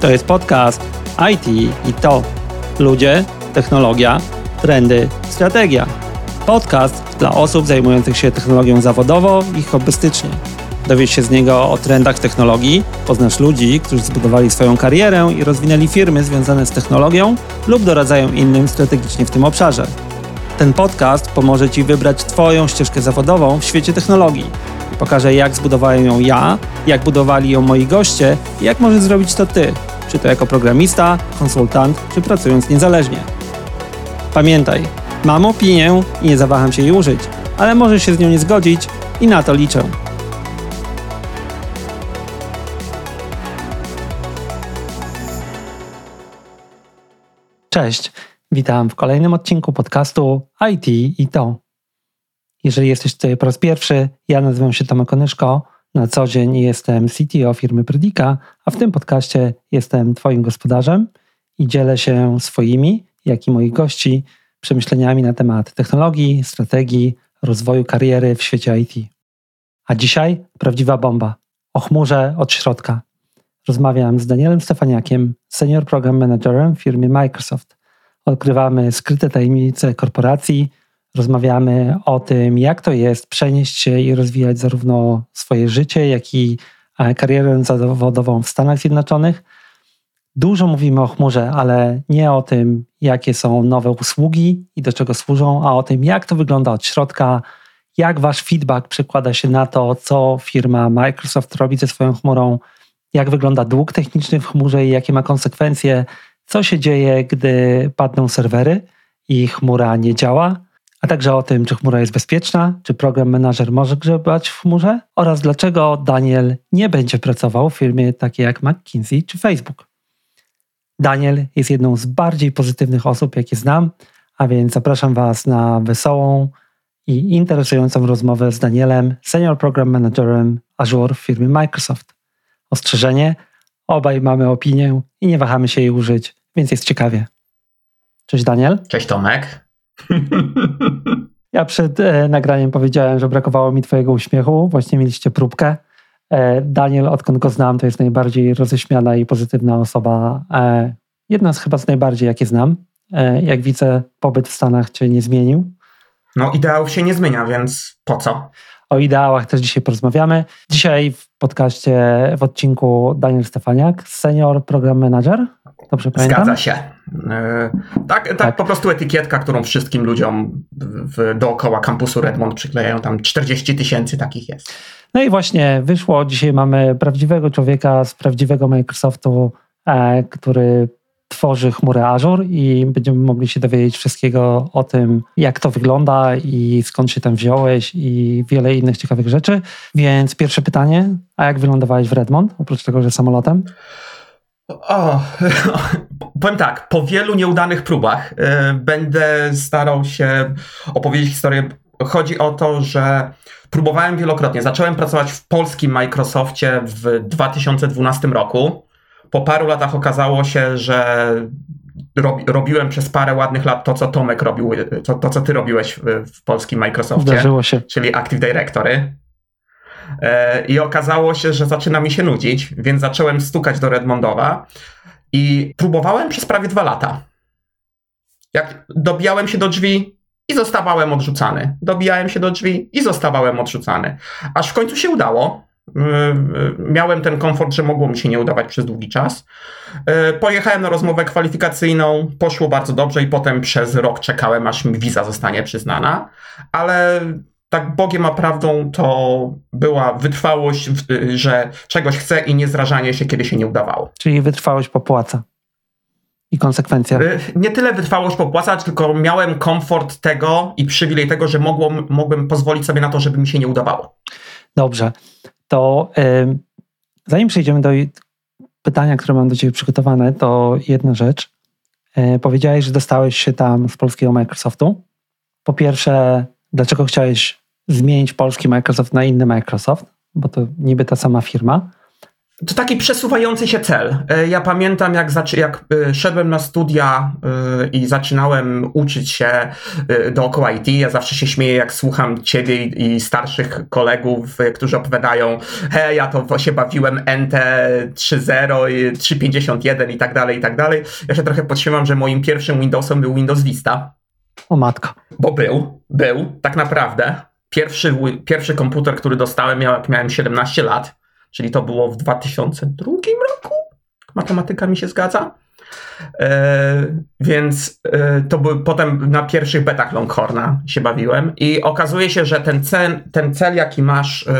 To jest podcast IT i to. Ludzie, technologia, trendy, strategia. Podcast dla osób zajmujących się technologią zawodowo i hobbystycznie. Dowiesz się z niego o trendach technologii, poznasz ludzi, którzy zbudowali swoją karierę i rozwinęli firmy związane z technologią lub doradzają innym strategicznie w tym obszarze. Ten podcast pomoże Ci wybrać Twoją ścieżkę zawodową w świecie technologii. Pokażę, jak zbudowałem ją ja, jak budowali ją moi goście i jak możesz zrobić to Ty, czy to jako programista, konsultant, czy pracując niezależnie. Pamiętaj, mam opinię i nie zawaham się jej użyć, ale możesz się z nią nie zgodzić i na to liczę. Cześć, witam w kolejnym odcinku podcastu IT i to. Jeżeli jesteś tutaj po raz pierwszy, ja nazywam się Tomek Konyszko, na co dzień jestem CTO firmy Predika, a w tym podcaście jestem Twoim gospodarzem i dzielę się swoimi, jak i moich gości, przemyśleniami na temat technologii, strategii, rozwoju kariery w świecie IT. A dzisiaj prawdziwa bomba. O chmurze od środka. Rozmawiam z Danielem Stefaniakiem, senior program managerem w firmie Microsoft. Odkrywamy skryte tajemnice korporacji, rozmawiamy o tym, jak to jest przenieść się i rozwijać zarówno swoje życie, jak i e, karierę zawodową w Stanach Zjednoczonych. Dużo mówimy o chmurze, ale nie o tym, jakie są nowe usługi i do czego służą, a o tym, jak to wygląda od środka, jak wasz feedback przekłada się na to, co firma Microsoft robi ze swoją chmurą, jak wygląda dług techniczny w chmurze i jakie ma konsekwencje, co się dzieje, gdy padną serwery i chmura nie działa, a także o tym, czy chmura jest bezpieczna, czy program manager może grzebać w chmurze oraz dlaczego Daniel nie będzie pracował w firmie takiej jak McKinsey czy Facebook. Daniel jest jedną z bardziej pozytywnych osób, jakie znam, a więc zapraszam Was na wesołą i interesującą rozmowę z Danielem, Senior Program Managerem Azure w firmie Microsoft. Ostrzeżenie, obaj mamy opinię i nie wahamy się jej użyć, więc jest ciekawie. Cześć Daniel. Cześć Tomek. Ja przed e, nagraniem powiedziałem, że brakowało mi Twojego uśmiechu. Właśnie mieliście próbkę. E, Daniel, odkąd go znam, to jest najbardziej roześmiana i pozytywna osoba. E, jedna z chyba z najbardziej, jakie znam. E, jak widzę, pobyt w Stanach Cię nie zmienił. No, ideałów się nie zmienia, więc po co? O ideałach też dzisiaj porozmawiamy. Dzisiaj w podcaście, w odcinku Daniel Stefaniak, senior program manager. Dobrze pamiętam? Zgadza się. Yy, tak, tak, tak, po prostu etykietka, którą wszystkim ludziom w, dookoła kampusu Redmond przyklejają. Tam 40 tysięcy takich jest. No i właśnie wyszło. Dzisiaj mamy prawdziwego człowieka z prawdziwego Microsoftu, e, który tworzy chmurę Azure i będziemy mogli się dowiedzieć wszystkiego o tym, jak to wygląda i skąd się tam wziąłeś i wiele innych ciekawych rzeczy. Więc pierwsze pytanie, a jak wylądowałeś w Redmond, oprócz tego, że samolotem? O, powiem tak, po wielu nieudanych próbach y, będę starał się opowiedzieć historię. Chodzi o to, że próbowałem wielokrotnie. Zacząłem pracować w polskim Microsoftie w 2012 roku. Po paru latach okazało się, że robi, robiłem przez parę ładnych lat to, co Tomek robił, to, to co ty robiłeś w, w polskim Microsoftie. Zdarzyło się. Czyli Active Directory. E, I okazało się, że zaczyna mi się nudzić, więc zacząłem stukać do Redmondowa i próbowałem przez prawie dwa lata. Jak dobijałem się do drzwi i zostawałem odrzucany. Dobijałem się do drzwi i zostawałem odrzucany. Aż w końcu się udało. E, e, miałem ten komfort, że mogło mi się nie udawać przez długi czas. Pojechałem na rozmowę kwalifikacyjną, poszło bardzo dobrze i potem przez rok czekałem, aż mi wiza zostanie przyznana, ale tak Bogiem a prawdą to była wytrwałość, że czegoś chce i nie zrażanie się, kiedy się nie udawało. Czyli wytrwałość popłaca. I konsekwencja. Y, nie tyle wytrwałość popłaca, tylko miałem komfort tego i przywilej tego, że mogłem, mogłem pozwolić sobie na to, żeby mi się nie udawało. Dobrze. To yy, zanim przejdziemy do pytania, które mam do Ciebie przygotowane, to jedna rzecz. Yy, powiedziałeś, że dostałeś się tam z polskiego Microsoftu. Po pierwsze, dlaczego chciałeś zmienić polski Microsoft na inny Microsoft, bo to niby ta sama firma. to taki przesuwający się cel. E, ja pamiętam, jak, zaczy, jak e, szedłem na studia e, i zaczynałem uczyć się dookoła IT. Ja zawsze się śmieję, jak słucham ciebie i starszych kolegów, którzy opowiadają, hej, ja to się bawiłem NT 3.0, 3.51 i tak dalej, i tak dalej. Ja się trochę podśmiewam, że moim pierwszym Windowsem był Windows Vista. O matko. Bo był, był, tak naprawdę. Pierwszy, pierwszy komputer, który dostałem, jak miałem 17 lat czyli to było w 2002 roku. Matematyka mi się zgadza. E, więc e, to był potem na pierwszych betach Longhorna się bawiłem i okazuje się, że ten cel, ten cel jaki masz e,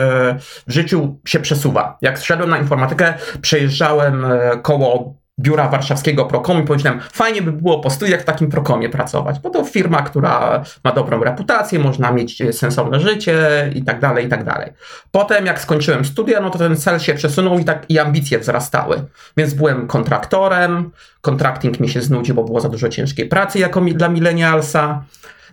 w życiu się przesuwa. Jak szedłem na informatykę, przejeżdżałem koło biura warszawskiego Prokomu i pomyślałem, fajnie by było po studiach w takim Prokomie pracować, bo to firma, która ma dobrą reputację, można mieć sensowne życie i tak dalej, i tak dalej. Potem jak skończyłem studia, no to ten cel się przesunął i tak i ambicje wzrastały. Więc byłem kontraktorem, kontrakting mi się znudził, bo było za dużo ciężkiej pracy jako mi, dla millennialsa.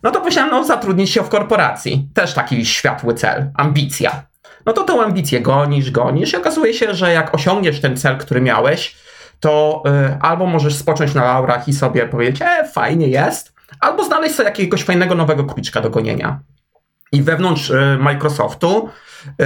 No to myślałem, no zatrudnić się w korporacji. Też taki światły cel, ambicja. No to tą ambicję gonisz, gonisz i okazuje się, że jak osiągniesz ten cel, który miałeś, to y, albo możesz spocząć na laurach i sobie powiedzieć, e, fajnie jest, albo znaleźć sobie jakiegoś fajnego nowego króliczka do gonienia. I wewnątrz y, Microsoftu y,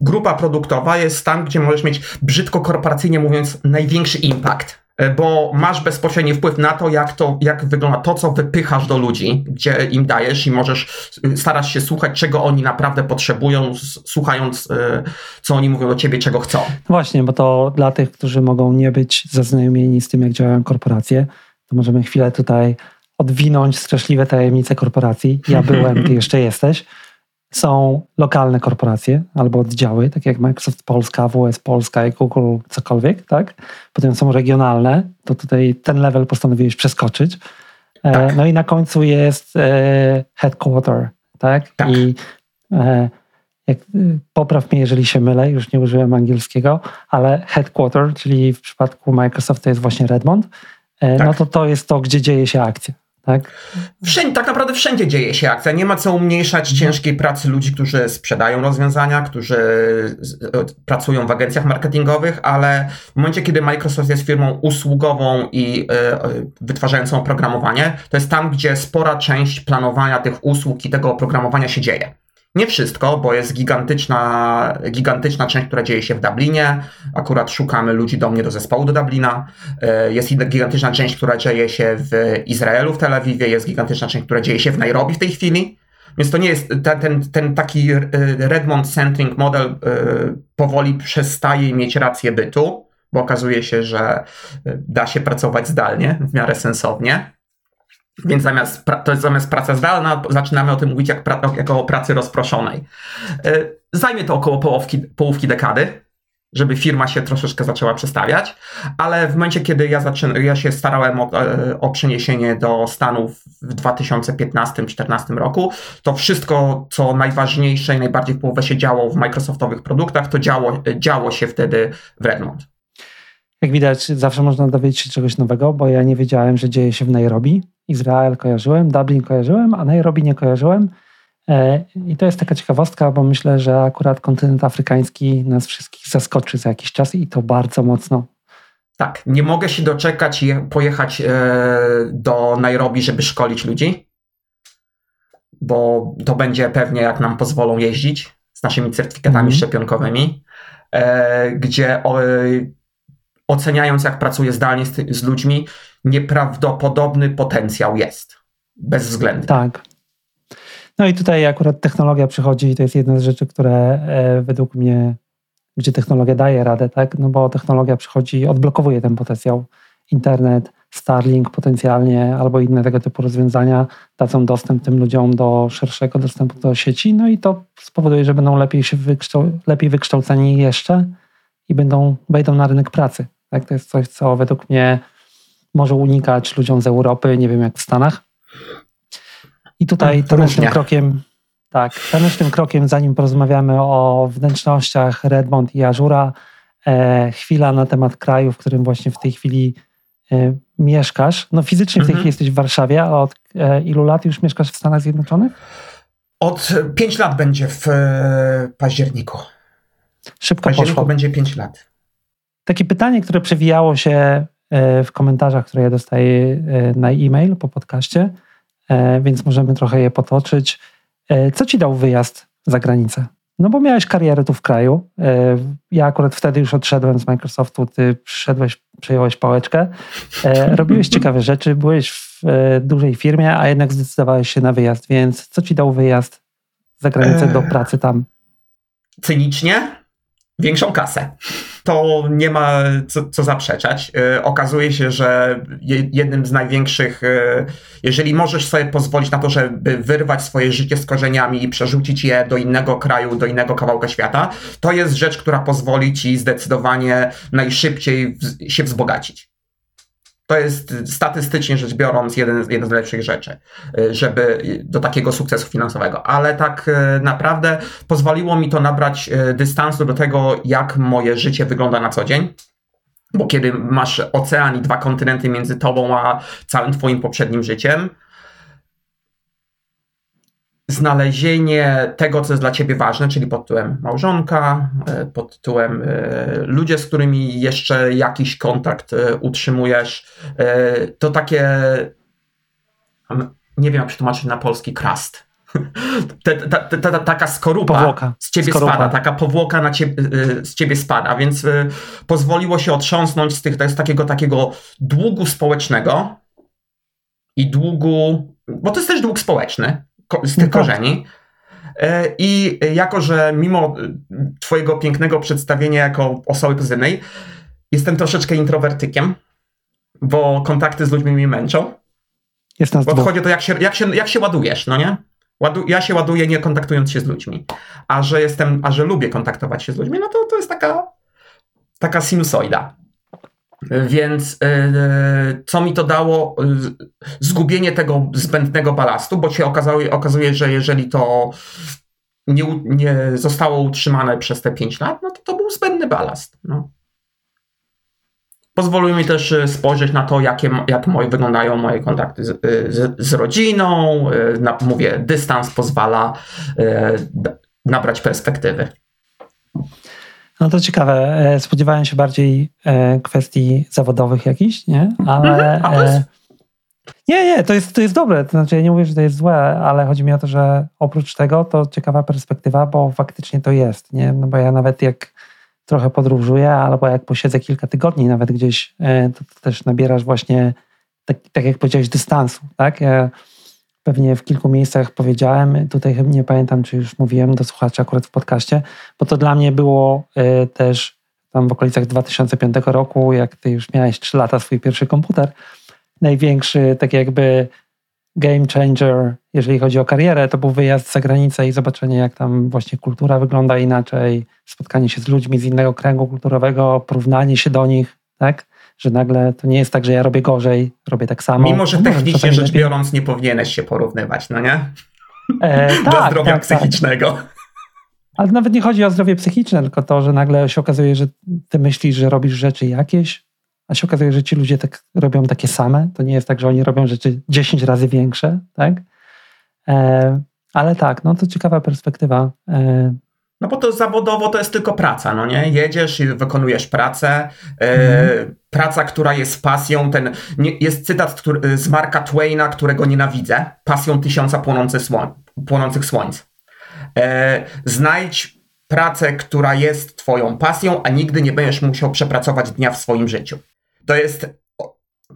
grupa produktowa jest tam, gdzie możesz mieć brzydko korporacyjnie mówiąc największy impact. E, bo masz bezpośredni wpływ na to, jak, to, jak wygląda to, co wypychasz do ludzi, gdzie im dajesz i możesz, y, starasz się słuchać, czego oni naprawdę potrzebują, słuchając, y, co oni mówią do ciebie, czego chcą. Właśnie, bo to dla tych, którzy mogą nie być zaznajomieni z tym, jak działają korporacje, to możemy chwilę tutaj odwinąć straszliwe tajemnice korporacji. Ja byłem, ty jeszcze jesteś są lokalne korporacje albo oddziały, tak jak Microsoft Polska, AWS Polska i Google, cokolwiek, tak? Potem są regionalne, to tutaj ten level postanowiłeś przeskoczyć. E, tak. No i na końcu jest e, headquarter, tak? tak. I e, jak, popraw mnie, jeżeli się mylę, już nie użyłem angielskiego, ale headquarter, czyli w przypadku Microsoft to jest właśnie Redmond, no tak. no to to jest to, gdzie dzieje się akcja. Tak? Wszędzie, tak naprawdę wszędzie dzieje się akcja. Nie ma co umniejszać mhm. ciężkiej pracy ludzi, którzy sprzedają rozwiązania, którzy pracują w agencjach marketingowych, ale w momencie, kiedy Microsoft jest firmą usługową i e, wytwarzającą oprogramowanie, to jest tam, gdzie spora część planowania tych usług i tego oprogramowania się dzieje. Nie wszystko, bo jest gigantyczna, gigantyczna część, która dzieje się w Dublinie. Akurat szukamy ludzi do mnie do zespołu do Dublina. E, jest gigantyczna część, która dzieje się w Izraelu, w Tel Awiwie. Jest gigantyczna część, która dzieje się w Nairobi w tej chwili. Więc to nie jest ten, ten, ten taki Redmond-centric model e, powoli przestaje mieć rację bytu, bo okazuje się, że da się pracować zdalnie w miarę sensownie. Więc zamiast, to jest zamiast praca zdalna, zaczynamy o tym mówić jak, jako o pracy rozproszonej. E, zajmie to około połówki, połówki dekady, żeby firma się troszeczkę zaczęła przestawiać, ale w momencie, kiedy ja, zaczyn- ja się starałem o, e, o przeniesienie do Stanów w 2015-2014 roku, to wszystko, co najważniejsze i najbardziej w połowę się działo w Microsoftowych produktach, to działo, działo się wtedy w Redmond. Jak widać, zawsze można dowiedzieć się czegoś nowego, bo ja nie wiedziałem, że dzieje się w Nairobi. Izrael kojarzyłem, Dublin kojarzyłem, a Nairobi nie kojarzyłem. E, I to jest taka ciekawostka, bo myślę, że akurat kontynent afrykański nas wszystkich zaskoczy za jakiś czas i to bardzo mocno. Tak, nie mogę się doczekać i pojechać e, do Nairobi, żeby szkolić ludzi, bo to będzie pewnie jak nam pozwolą jeździć z naszymi certyfikatami mm. szczepionkowymi, e, gdzie oceniając, jak pracuję zdalnie z, z ludźmi, nieprawdopodobny potencjał jest. Bezwzględny. Tak. No i tutaj akurat technologia przychodzi i to jest jedna z rzeczy, które e, według mnie, gdzie technologia daje radę, tak? No bo technologia przychodzi i odblokowuje ten potencjał. Internet, Starlink potencjalnie albo inne tego typu rozwiązania dadzą dostęp tym ludziom do szerszego dostępu do sieci, no i to spowoduje, że będą lepiej się wykształ- lepiej wykształceni jeszcze i będą, wejdą na rynek pracy. Tak? To jest coś, co według mnie może unikać ludziom z Europy, nie wiem jak w Stanach. I tutaj tanecznym krokiem, tak, tanecznym krokiem, zanim porozmawiamy o wnętrznościach Redmond i Ażura, e, chwila na temat kraju, w którym właśnie w tej chwili e, mieszkasz. No fizycznie w tej mhm. chwili jesteś w Warszawie, a od e, ilu lat już mieszkasz w Stanach Zjednoczonych? Od 5 lat będzie w e, październiku. Szybko w październiku poszło. będzie 5 lat. Takie pytanie, które przewijało się w komentarzach, które ja dostaję na e-mail po podcaście, więc możemy trochę je potoczyć. Co ci dał wyjazd za granicę? No bo miałeś karierę tu w kraju. E, ja akurat wtedy już odszedłem z Microsoftu, ty przyszedłeś, przejąłeś pałeczkę. E, robiłeś ciekawe rzeczy, byłeś w e, dużej firmie, a jednak zdecydowałeś się na wyjazd, więc co ci dał wyjazd za granicę do pracy tam? Cynicznie? Większą kasę to nie ma co, co zaprzeczać. E, okazuje się, że jednym z największych, e, jeżeli możesz sobie pozwolić na to, żeby wyrwać swoje życie z korzeniami i przerzucić je do innego kraju, do innego kawałka świata, to jest rzecz, która pozwoli ci zdecydowanie najszybciej się wzbogacić. To jest statystycznie rzecz biorąc jeden, jeden z lepszych rzeczy, y, żeby do takiego sukcesu finansowego. Ale tak y, naprawdę pozwoliło mi to nabrać y, dystansu do tego, jak moje życie wygląda na co dzień. Bo kiedy masz ocean i dwa kontynenty między tobą a całym twoim poprzednim życiem, znalezienie tego, co jest dla ciebie ważne, czyli pod tytułem małżonka, e, pod tytułem e, ludzie, z którymi jeszcze jakiś kontakt e, utrzymujesz, to takie, nie wiem jak przetłumaczyć na polski, krast. Ta, ta, ta, taka skorupa powłoka. z ciebie skorupa. spada, taka powłoka na ciebie, z ciebie spada, więc pozwoliło się otrząsnąć z, tych, z takiego, takiego długu społecznego i długu, bo to jest też dług społeczny, z tych korzeni. E, I jako, że mimo Twojego pięknego przedstawienia jako osoby pozytywnej, jestem troszeczkę introwertykiem, bo kontakty z ludźmi mnie męczą. Jest nas bo chodzi o to, jak się, jak, się, jak się ładujesz, no nie? Ładu, ja się ładuję nie kontaktując się z ludźmi. A że jestem, a że lubię kontaktować się z ludźmi, no to to jest taka, taka sinusoida. Więc yy, co mi to dało? Zgubienie tego zbędnego balastu, bo się okazuje, okazuje że jeżeli to nie, nie zostało utrzymane przez te 5 lat, no to to był zbędny balast. No. Mi też y, spojrzeć na to, jakie, jak moje, wyglądają moje kontakty z, y, z, z rodziną. Na, mówię, dystans pozwala nabrać perspektywy. No to ciekawe. E, spodziewałem się bardziej e, kwestii zawodowych jakichś, nie? Ale. Mhm. E, nie, nie, to jest, to jest dobre. To znaczy, ja nie mówię, że to jest złe, ale chodzi mi o to, że oprócz tego to ciekawa perspektywa, bo faktycznie to jest, nie? No bo ja nawet jak trochę podróżuję, albo jak posiedzę kilka tygodni nawet gdzieś, to, to też nabierasz właśnie, tak, tak jak powiedziałeś, dystansu, tak? Ja, pewnie w kilku miejscach powiedziałem, tutaj nie pamiętam, czy już mówiłem do słuchaczy akurat w podcaście, bo to dla mnie było y, też tam w okolicach 2005 roku, jak ty już miałeś 3 lata swój pierwszy komputer, największy tak jakby game changer, jeżeli chodzi o karierę, to był wyjazd za granicę i zobaczenie, jak tam właśnie kultura wygląda inaczej, spotkanie się z ludźmi z innego kręgu kulturowego, porównanie się do nich, tak? Że nagle to nie jest tak, że ja robię gorzej, robię tak samo. Mimo, że no, technicznie rzecz lepiej. biorąc nie powinieneś się porównywać, no nie? E, tak, Do zdrowia tak, tak. psychicznego. Tak. Ale nawet nie chodzi o zdrowie psychiczne, tylko to, że nagle się okazuje, że ty myślisz, że robisz rzeczy jakieś, a się okazuje, że ci ludzie tak robią takie same. To nie jest tak, że oni robią rzeczy 10 razy większe, tak? E, ale tak, no to ciekawa perspektywa. E, no bo to zawodowo to jest tylko praca, no nie? Jedziesz i wykonujesz pracę. E, praca, która jest pasją. Ten, jest cytat który, z Marka Twaina, którego nienawidzę. Pasją tysiąca płonących, słoń, płonących słońc. E, znajdź pracę, która jest twoją pasją, a nigdy nie będziesz musiał przepracować dnia w swoim życiu. To jest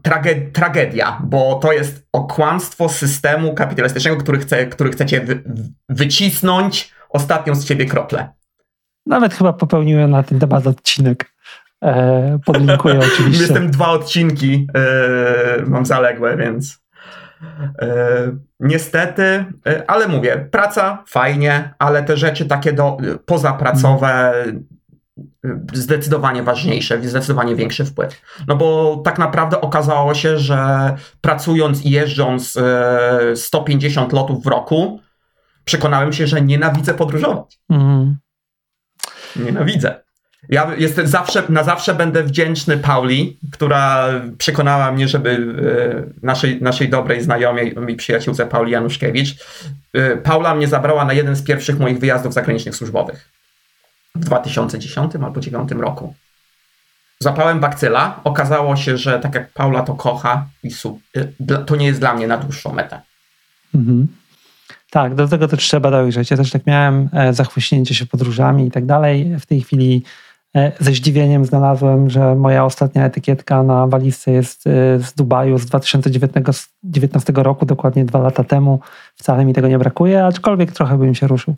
trage tragedia, bo to jest okłamstwo systemu kapitalistycznego, który chce, który chce cię wy wycisnąć ostatnią z ciebie kroplę. Nawet chyba popełniłem na ten temat odcinek. E, podlinkuję oczywiście. Jestem dwa odcinki, e, mam zaległe, więc e, niestety, ale mówię, praca fajnie, ale te rzeczy takie do, pozapracowe zdecydowanie ważniejsze, zdecydowanie większy wpływ. No bo tak naprawdę okazało się, że pracując i jeżdżąc 150 e, lotów w roku, przekonałem się, że nienawidzę podróżować. Mm. Nienawidzę. Ja jestem zawsze, na zawsze będę wdzięczny Pauli, która przekonała mnie, żeby e, naszej, naszej dobrej znajomej i przyjaciółce Pauli Januszkiewicz. E, Paula mnie zabrała na jeden z pierwszych moich wyjazdów zagranicznych służbowych w 2010 albo 2009 roku. Zapałem bakcyla. Okazało się, że tak jak Paula to kocha, i to nie jest dla mnie na dłuższą metę. Mhm. Tak, do tego też trzeba dojrzeć. Ja też tak miałem e, zachwyśnięcie się podróżami i tak dalej. W tej chwili e, ze zdziwieniem znalazłem, że moja ostatnia etykietka na walizce jest e, z Dubaju z 2019 roku, dokładnie dwa lata temu. Wcale mi tego nie brakuje, aczkolwiek trochę bym się ruszył.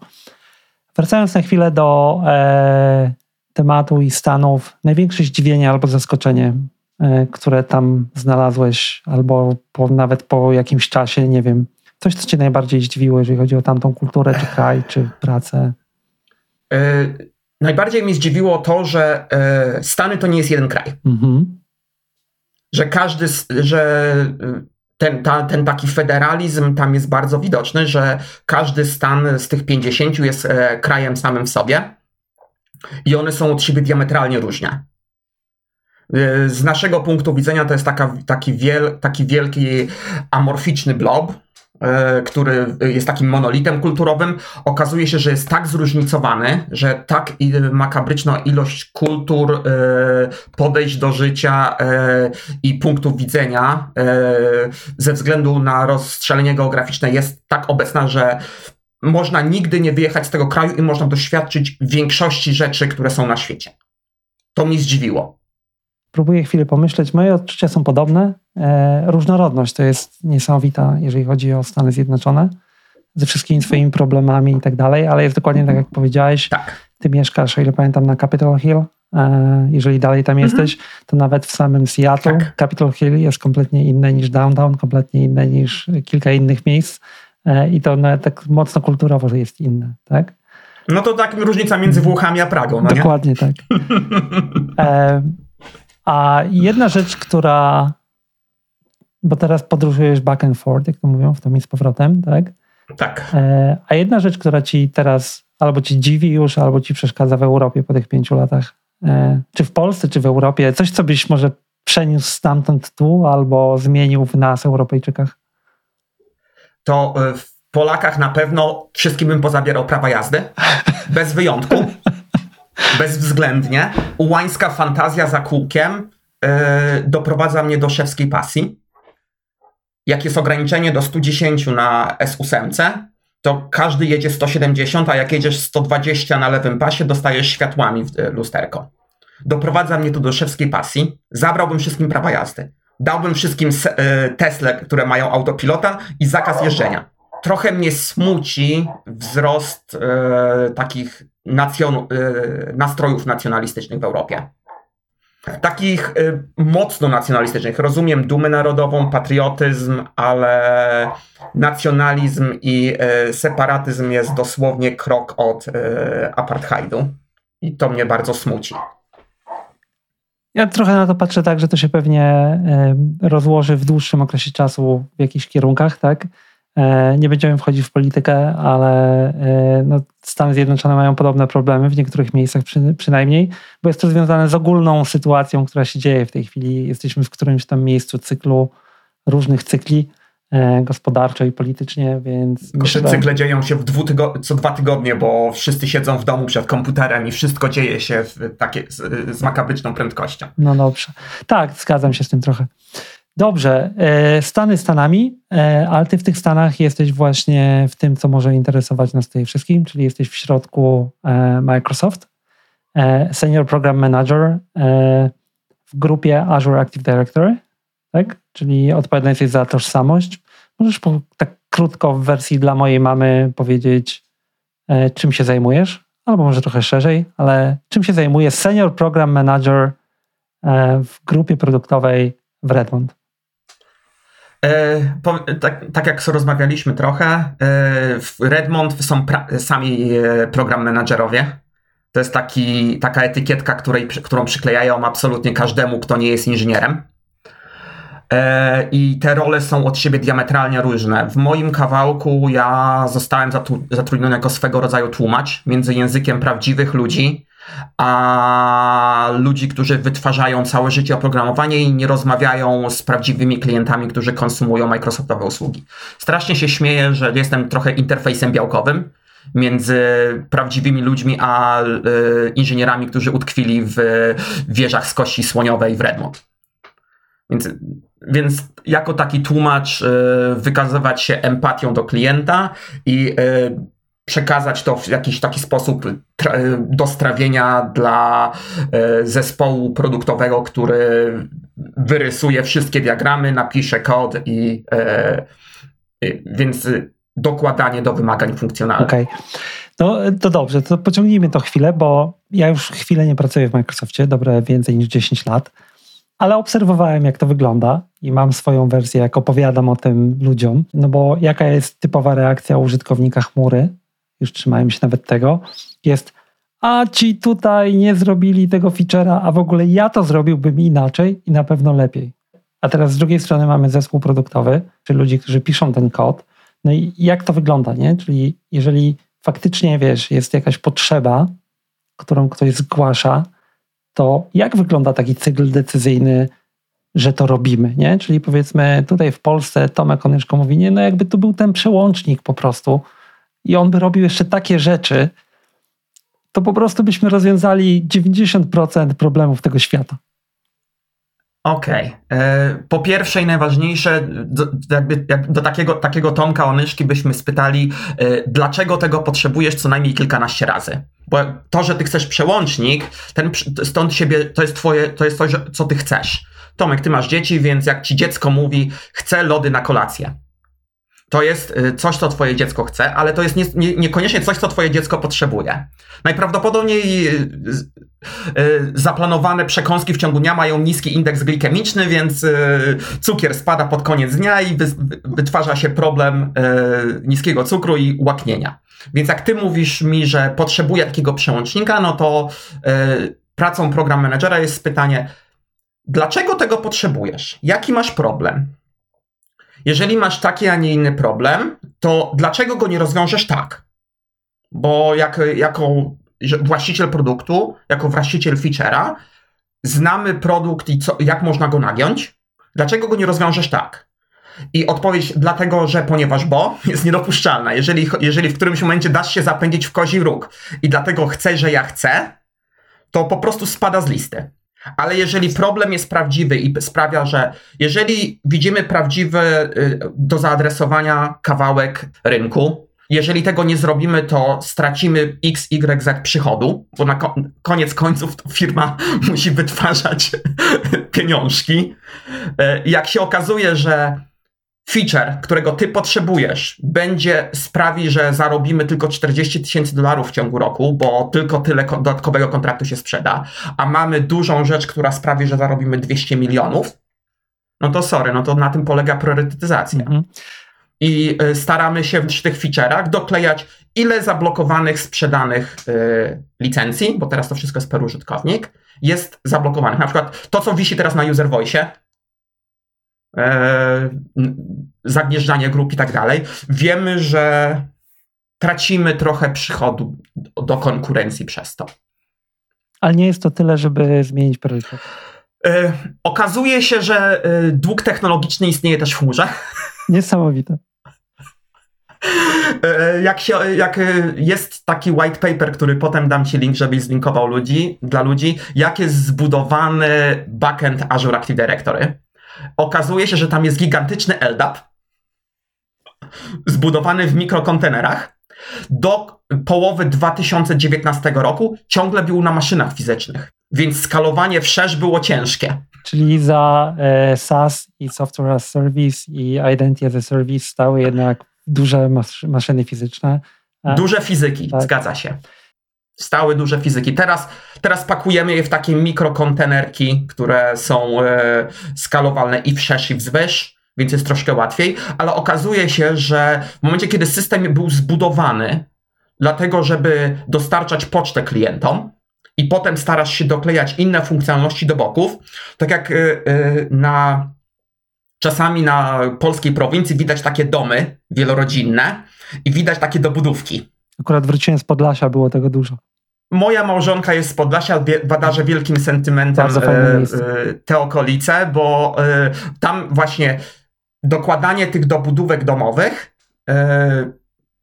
Wracając na chwilę do e, tematu i stanów, największe zdziwienie albo zaskoczenie, e, które tam znalazłeś, albo po, nawet po jakimś czasie, nie wiem, Coś, co cię najbardziej zdziwiło, jeżeli chodzi o tamtą kulturę, czy kraj, czy pracę? Yy, najbardziej mnie zdziwiło to, że yy, Stany to nie jest jeden kraj. Mhm. Że każdy, że ten, ta, ten taki federalizm tam jest bardzo widoczny, że każdy stan z tych 50 jest e, krajem samym w sobie i one są od siebie diametralnie różne. Z naszego punktu widzenia to jest taka, taki, wiel, taki wielki amorficzny blob, E, który jest takim monolitem kulturowym, okazuje się, że jest tak zróżnicowany, że tak makabryczna ilość kultur, e, podejść do życia e, i punktów widzenia ze względu na rozstrzelenie geograficzne jest tak obecna, że można nigdy nie wyjechać z tego kraju i można doświadczyć większości rzeczy, które są na świecie. To mi zdziwiło. Próbuję chwilę pomyśleć. Moje odczucia są podobne. E, różnorodność to jest niesamowita, jeżeli chodzi o Stany Zjednoczone, ze wszystkimi swoimi problemami i tak dalej, ale jest dokładnie tak, jak powiedziałeś. Tak. Ty mieszkasz, o ile pamiętam, na Capitol Hill. E, jeżeli dalej tam mhm. jesteś, to nawet w samym Seattle tak. Capitol Hill jest kompletnie inne niż downtown, kompletnie inne niż kilka innych miejsc e, i to nawet tak mocno kulturowo jest inne, tak? No to tak różnica między Włochami a Pragą, no Dokładnie nie? tak. E, a jedna rzecz, która bo teraz podróżujesz back and forth, jak to mówią, w tym i z powrotem, tak? Tak. E, a jedna rzecz, która ci teraz albo ci dziwi już, albo ci przeszkadza w Europie po tych pięciu latach, e, czy w Polsce, czy w Europie, coś, co byś może przeniósł stamtąd tu, albo zmienił w nas, Europejczykach? To e, w Polakach na pewno wszystkim bym pozabierał prawa jazdy, bez wyjątku, bezwzględnie. Ułańska fantazja za kółkiem doprowadza mnie do szewskiej pasji jak jest ograniczenie do 110 na S8, to każdy jedzie 170, a jak jedziesz 120 na lewym pasie, dostajesz światłami w e, lusterko. Doprowadza mnie to do szewskiej pasji. Zabrałbym wszystkim prawa jazdy. Dałbym wszystkim e, Tesla, które mają autopilota i zakaz jeżdżenia. Trochę mnie smuci wzrost e, takich nacjon, e, nastrojów nacjonalistycznych w Europie takich y, mocno nacjonalistycznych. Rozumiem dumę narodową, patriotyzm, ale nacjonalizm i y, separatyzm jest dosłownie krok od y, apartheidu. I to mnie bardzo smuci. Ja trochę na to patrzę tak, że to się pewnie rozłoży w dłuższym okresie czasu w jakichś kierunkach, tak? E, nie będziemy wchodzić w politykę, ale e, no, Stany Zjednoczone mają podobne problemy w niektórych miejscach przy, przynajmniej, bo jest to związane z ogólną sytuacją, która się dzieje w tej chwili. Jesteśmy w którymś tam miejscu cyklu, różnych cykli e, gospodarczo i politycznie, więc... Myślę, te cykle dzieją się w co dwa tygodnie, bo wszyscy siedzą w domu przed komputerem i wszystko dzieje się takie, z, z makabryczną prędkością. No dobrze. Tak, zgadzam się z tym trochę. Dobrze, e, Stany Stanami, e, ale ty w tych Stanach jesteś właśnie w tym, co może interesować nas tutaj wszystkim, czyli jesteś w środku e, Microsoft, Senior Program Manager w grupie Azure Active Directory, tak? Czyli odpowiadany za tożsamość. Możesz po, tak krótko w wersji dla mojej mamy powiedzieć, czym się zajmujesz, albo może trochę szerzej, ale czym się zajmuje Senior Program Manager w grupie produktowej w Redmond? E, tak, tak, jak rozmawialiśmy trochę, e, w Redmond są sami e, program menadżerowie. To jest taki, taka etykietka, której, którą przyklejają absolutnie każdemu, kto nie jest inżynierem. I te role są od siebie diametralnie różne. W moim kawałku ja zostałem zatrudniony jako swego rodzaju tłumacz między językiem prawdziwych ludzi a ludzi, którzy wytwarzają całe życie oprogramowanie i nie rozmawiają z prawdziwymi klientami, którzy konsumują Microsoftowe usługi. Strasznie się śmieję, że jestem trochę interfejsem białkowym, między prawdziwymi ludźmi a y, inżynierami, którzy utkwili w wieżach z kości słoniowej w Redmond. Więc, więc jako taki tłumacz y, wykazywać się empatią do klienta i y, przekazać to w jakiś taki sposób do strawienia dla zespołu produktowego, który wyrysuje wszystkie diagramy, napisze kod i więc dokładanie do wymagań funkcjonalnych. Okay. No to dobrze, to pociągnijmy to chwilę, bo ja już chwilę nie pracuję w Microsoftie, dobre więcej niż 10 lat, ale obserwowałem jak to wygląda i mam swoją wersję, jak opowiadam o tym ludziom, no bo jaka jest typowa reakcja użytkownika chmury, już trzymajmy się nawet tego, jest a ci tutaj nie zrobili tego feature'a, a w ogóle ja to zrobiłbym inaczej i na pewno lepiej. A teraz z drugiej strony mamy zespół produktowy, czyli ludzi, którzy piszą ten kod, no i jak to wygląda, nie? Czyli jeżeli faktycznie, wiesz, jest jakaś potrzeba, którą ktoś zgłasza, to jak wygląda taki cykl decyzyjny, że to robimy, nie? Czyli powiedzmy tutaj w Polsce Tomek Onyszko mówi, nie, no jakby to był ten przełącznik po prostu i on by robił jeszcze takie rzeczy, to po prostu byśmy rozwiązali 90% problemów tego świata. Okej. Okay. E, po pierwsze i najważniejsze, do, jakby, jak do takiego, takiego Tomka Onyszki byśmy spytali, e, dlaczego tego potrzebujesz co najmniej kilkanaście razy? Bo to, że ty chcesz przełącznik, ten, stąd siebie, to jest twoje, to jest to, co ty chcesz. Tomek, ty masz dzieci, więc jak ci dziecko mówi, chcę lody na kolację to jest y, coś, co twoje dziecko chce, ale to jest nie, nie, niekoniecznie coś, co twoje dziecko potrzebuje. Najprawdopodobniej y, y, zaplanowane przekąski w ciągu dnia mają niski indeks glikemiczny, więc cukier spada pod koniec dnia i wytwarza się problem niskiego cukru i łaknienia. Więc jak ty mówisz mi, że potrzebuję takiego przełącznika, no to pracą program managera jest pytanie, dlaczego tego potrzebujesz? Jaki masz problem? Jeżeli masz taki, a nie inny problem, to dlaczego go nie rozwiążesz tak? Bo jak, jako właściciel produktu, jako właściciel feature'a, znamy produkt i co, jak można go nagiąć. Dlaczego go nie rozwiążesz tak? I odpowiedź dlatego, że ponieważ bo jest niedopuszczalna. Jeżeli, jeżeli w którymś momencie dasz się zapędzić w kozi róg i dlatego chcę, że ja chcę, to po prostu spada z listy. Ale jeżeli problem jest prawdziwy i sprawia, że jeżeli widzimy prawdziwy y, do zaadresowania kawałek rynku, jeżeli tego nie zrobimy, to stracimy x, y, z przychodu, bo na koniec końców firma musi wytwarzać pieniążki. Y, jak się okazuje, że feature, którego ty potrzebujesz, będzie sprawi, że zarobimy tylko 40 tysięcy dolarów w ciągu roku, bo tylko tyle dodatkowego kontraktu się sprzeda, a mamy dużą rzecz, która sprawi, że zarobimy 200 milionów, no to sorry, no to na tym polega priorytetyzacja. Mhm. I y, staramy się w tych feature'ach doklejać ile zablokowanych, sprzedanych y, licencji, bo teraz to wszystko jest per użytkownik, jest zablokowanych. Na przykład to, co wisi teraz na user voice, zagnieżdżanie grup i tak dalej, wiemy, że tracimy trochę przychodu do konkurencji przez to. Ale nie jest to tyle, żeby zmienić priorytet. E, okazuje się, że e, dług technologiczny istnieje też w chmurze. Niesamowite. E, jak, się, jak jest taki white paper, który potem dam ci link, żebyś zlinkował ludzi, dla ludzi, jak jest zbudowany backend Azure Active Directory Okazuje się, że tam jest gigantyczny LDAP zbudowany w mikrokontenerach. Do połowy 2019 roku ciągle był na maszynach fizycznych, więc skalowanie wszerz było ciężkie. Czyli za e, SaaS i Software as Service i Identity as a Service stały jednak duże mas maszyny fizyczne. Duże fizyki, tak. zgadza się stały duże fizyki. Teraz, teraz pakujemy je w takie mikrokontenerki, które są e, skalowalne i wszerz i wzwyż, więc jest troszkę łatwiej, ale okazuje się, że w momencie, kiedy system był zbudowany, dlatego żeby dostarczać pocztę klientom, i potem starasz się doklejać inne funkcjonalności do boków, tak jak e, e, na czasami na polskiej prowincji widać takie domy wielorodzinne i widać takie dobudówki. Akurat wróciłem z Podlasia, było tego dużo. Moja małżonka jest z Podlasia, badarzę wielkim sentymentem e, e, te okolice, bo e, tam właśnie dokładanie tych dobudówek domowych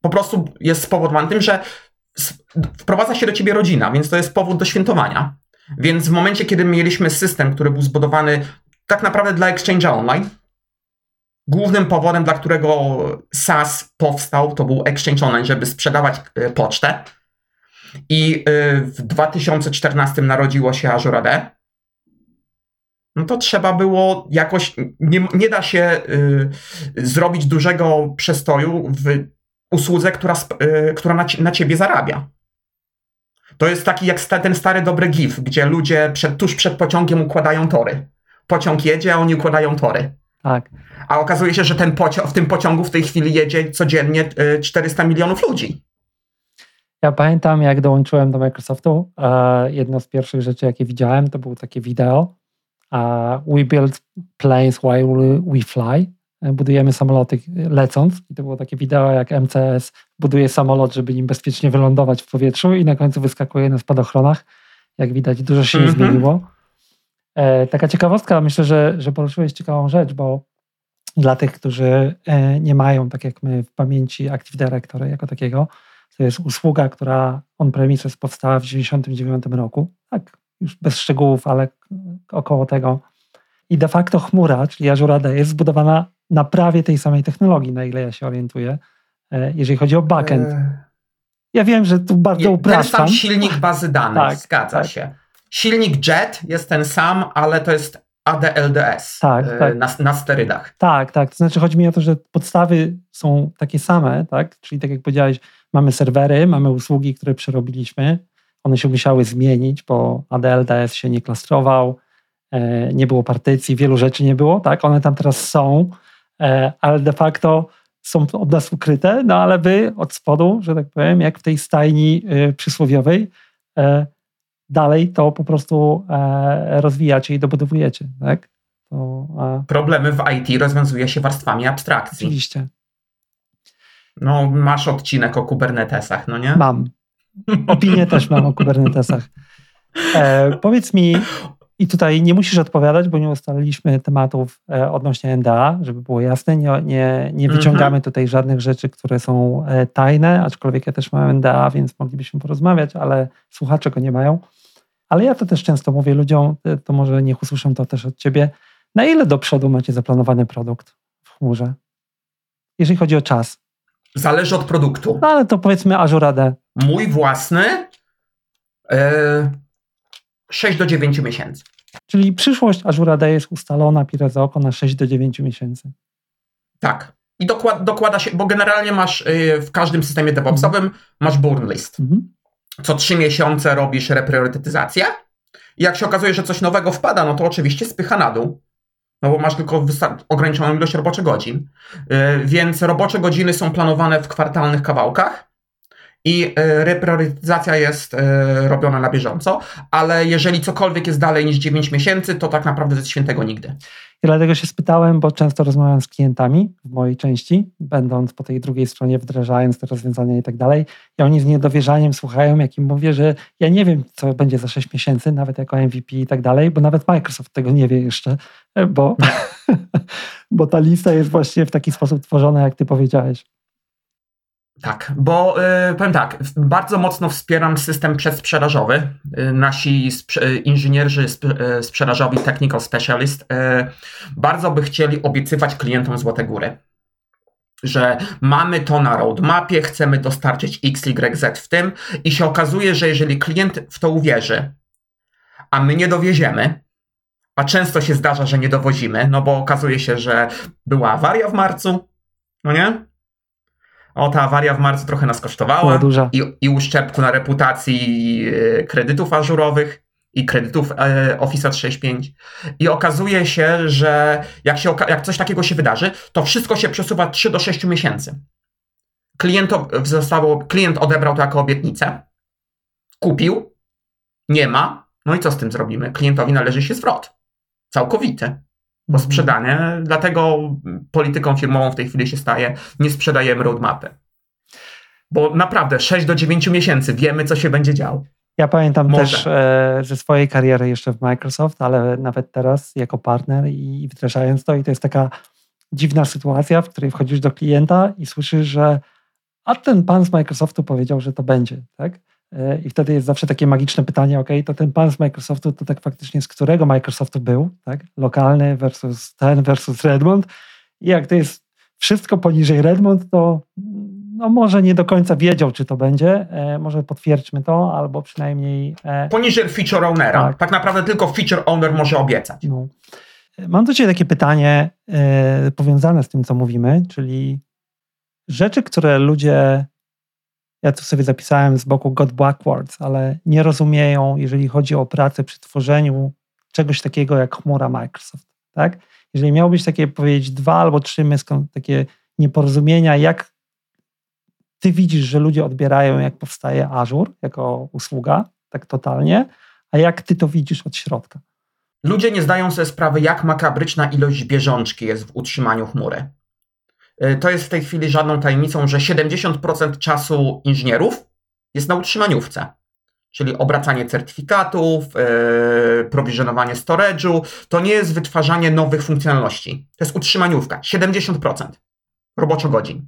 po prostu jest spowodowany tym, że wprowadza się do ciebie rodzina, więc to jest powód do świętowania. Więc w momencie, kiedy mieliśmy system, który był zbudowany tak naprawdę dla Exchange Online, głównym powodem, dla którego SaaS powstał, to był Exchange Online, żeby sprzedawać pocztę. I e, w 2014 narodziło się Azure AD. No to trzeba było jakoś, nie, nie da się y, zrobić dużego przestoju w usłudze, która, y, która na, na ciebie zarabia. To jest taki jak ten stary dobry GIF, gdzie ludzie przed, tuż przed pociągiem układają tory. Pociąg jedzie, a oni układają tory. Tak. A okazuje się, że ten pociąg, w tym pociągu w tej chwili jedzie codziennie 400 y, milionów ludzi. Ja pamiętam, jak dołączyłem do Microsoftu, e, jedno z pierwszych rzeczy, jakie widziałem, to było takie wideo. We build planes while we fly. E, budujemy samoloty lecąc. I to było takie wideo, jak MCS buduje samolot, żeby nim bezpiecznie wylądować w powietrzu i na końcu wyskakuje na spadochronach. Jak widać, dużo się nie mm -hmm. zmieniło. E, taka ciekawostka, myślę, że, że poruszyłeś ciekawą rzecz, bo dla tych, którzy e, nie mają, tak jak my, w pamięci Active Directory jako takiego, to jest usługa, która on-premises powstała w 1999 roku. Tak, już bez szczegółów, ale około tego. I de facto chmura, czyli Azure AD, jest zbudowana na prawie tej samej technologii, na ile ja się orientuję, e, jeżeli chodzi o backend. E, ja wiem, że tu bardzo upraszczam. Ten sam silnik bazy danych, tak, zgadza tak. się. Silnik JET jest ten sam, ale to jest ADLDS tak, e, tak. Na, na sterydach. Tak, tak. To znaczy chodzi mi o to, że podstawy są takie same, tak? Czyli tak jak powiedziałeś, mamy serwery, mamy usługi, które przerobiliśmy. One się musiały zmienić, bo ADLDS się nie klastrował, nie było partycji, wielu rzeczy nie było, tak? One tam teraz są. E, ale de facto są od nas ukryte, no ale wy od spodu, że tak powiem, jak w tej stajni przysłowiowej, e, dalej to po prostu e, rozwijacie i dobudowujecie, tak? To, Problemy w IT rozwiązuje się warstwami abstrakcji. Oczywiście. No, masz odcinek o Kubernetesach, no nie? Mam. Opinię też mam o Kubernetesach. E, powiedz mi, i tutaj nie musisz odpowiadać, bo nie ustaliliśmy tematów e, odnośnie NDA, żeby było jasne. Nie, nie, nie mhm. wyciągamy tutaj żadnych rzeczy, które są e, tajne, aczkolwiek ja też mam NDA, więc moglibyśmy porozmawiać, ale słuchacze go nie mają. Ale ja to też często mówię ludziom, e, to może niech usłyszą to też od ciebie. Na ile do przodu macie zaplanowany produkt w chmurze? Jeżeli chodzi o czas. Zależy od produktu. No ale to powiedzmy Azure AD. Mój własny. Yy 6 do 9 miesięcy. Czyli przyszłość Azure AD jest ustalona pire za oko na 6 do 9 miesięcy. Tak. I dokłada, dokłada się, bo generalnie masz y, w każdym systemie DevOpsowym masz burn list. Mhm. Co 3 miesiące robisz repriorytetyzację. I jak się okazuje, że coś nowego wpada, no to oczywiście spycha na dół. No bo masz tylko ograniczoną ilość roboczych godzin. Y, więc robocze godziny są planowane w kwartalnych kawałkach i e, repriorytetyzacja jest e, robiona na bieżąco, ale jeżeli cokolwiek jest dalej niż 9 miesięcy, to tak naprawdę jest świętego nigdy. I dlatego się spytałem, bo często rozmawiam z klientami w mojej części, będąc po tej drugiej stronie, wdrażając te rozwiązania i tak dalej. I oni z niedowierzaniem słuchają, jak im mówię, że ja nie wiem, co będzie za 6 miesięcy, nawet jako MVP i tak dalej, bo nawet Microsoft tego nie wie jeszcze, bo, bo ta lista jest właściwie w taki sposób tworzona, jak ty powiedziałeś. Tak, bo y, powiem tak, bardzo mocno wspieram system przedsprzedażowy. Y, nasi sprze inżynierzy sp y, sprzedażowi, technical specialist, y, bardzo by chcieli obiecywać klientom złote góry. Że mamy to na roadmapie, chcemy dostarczyć X, Y, Z w tym i się okazuje, że jeżeli klient w to uwierzy, a my nie dowieziemy, a często się zdarza, że nie dowozimy, no bo okazuje się, że była awaria w marcu, no nie? O, ta awaria w marcu trochę nas kosztowała. I, I uszczerbku na reputacji e, kredytów ażurowych i kredytów e, Office 365. I okazuje się, że jak, się, jak coś takiego się wydarzy, to wszystko się przesuwa 3 do 6 miesięcy. Klient, zostało, klient odebrał to jako obietnicę, kupił, nie ma, no i co z tym zrobimy? Klientowi należy się zwrot. Całkowity bo mhm. sprzedanie. Dlatego polityką firmową w tej chwili się staje, nie sprzedajemy roadmapy. Bo naprawdę 6 do 9 miesięcy wiemy, co się będzie działo. Ja pamiętam Może. też e, ze swojej kariery jeszcze w Microsoft, ale nawet teraz jako partner i wdrażając to, i to jest taka dziwna sytuacja, w której wchodzisz do klienta i słyszysz, że a ten pan z Microsoftu powiedział, że to będzie, tak? E, I wtedy jest zawsze takie magiczne pytanie, ok, to ten pan z Microsoftu, to tak faktycznie z którego Microsoftu był, tak? Lokalny versus ten versus Redmond. I jak to jest wszystko poniżej Redmond, to no może nie do końca wiedział, czy to będzie. E, może potwierdźmy to, albo przynajmniej... E, poniżej feature ownera. Tak. tak naprawdę tylko feature owner może obiecać. No. Mam do Ciebie takie pytanie e, powiązane z tym, co mówimy, czyli rzeczy, które ludzie ja tu sobie zapisałem z boku God backwards, ale nie rozumieją, jeżeli chodzi o pracę przy tworzeniu czegoś takiego jak chmura Microsoft. Tak? Jeżeli miałbyś takie powiedzieć dwa albo trzy takie nieporozumienia, jak ty widzisz, że ludzie odbierają, jak powstaje Azure jako usługa, tak totalnie, a jak ty to widzisz od środka? Ludzie nie zdają sobie sprawy, jak makabryczna ilość bieżączki jest w utrzymaniu chmury. Y, to jest w tej chwili żadną tajemnicą, że 70% czasu inżynierów jest na utrzymaniówce. Czyli obracanie certyfikatów, yy, prowizjonowanie storage'u. To nie jest wytwarzanie nowych funkcjonalności. To jest utrzymaniówka. 70% roboczo godzin.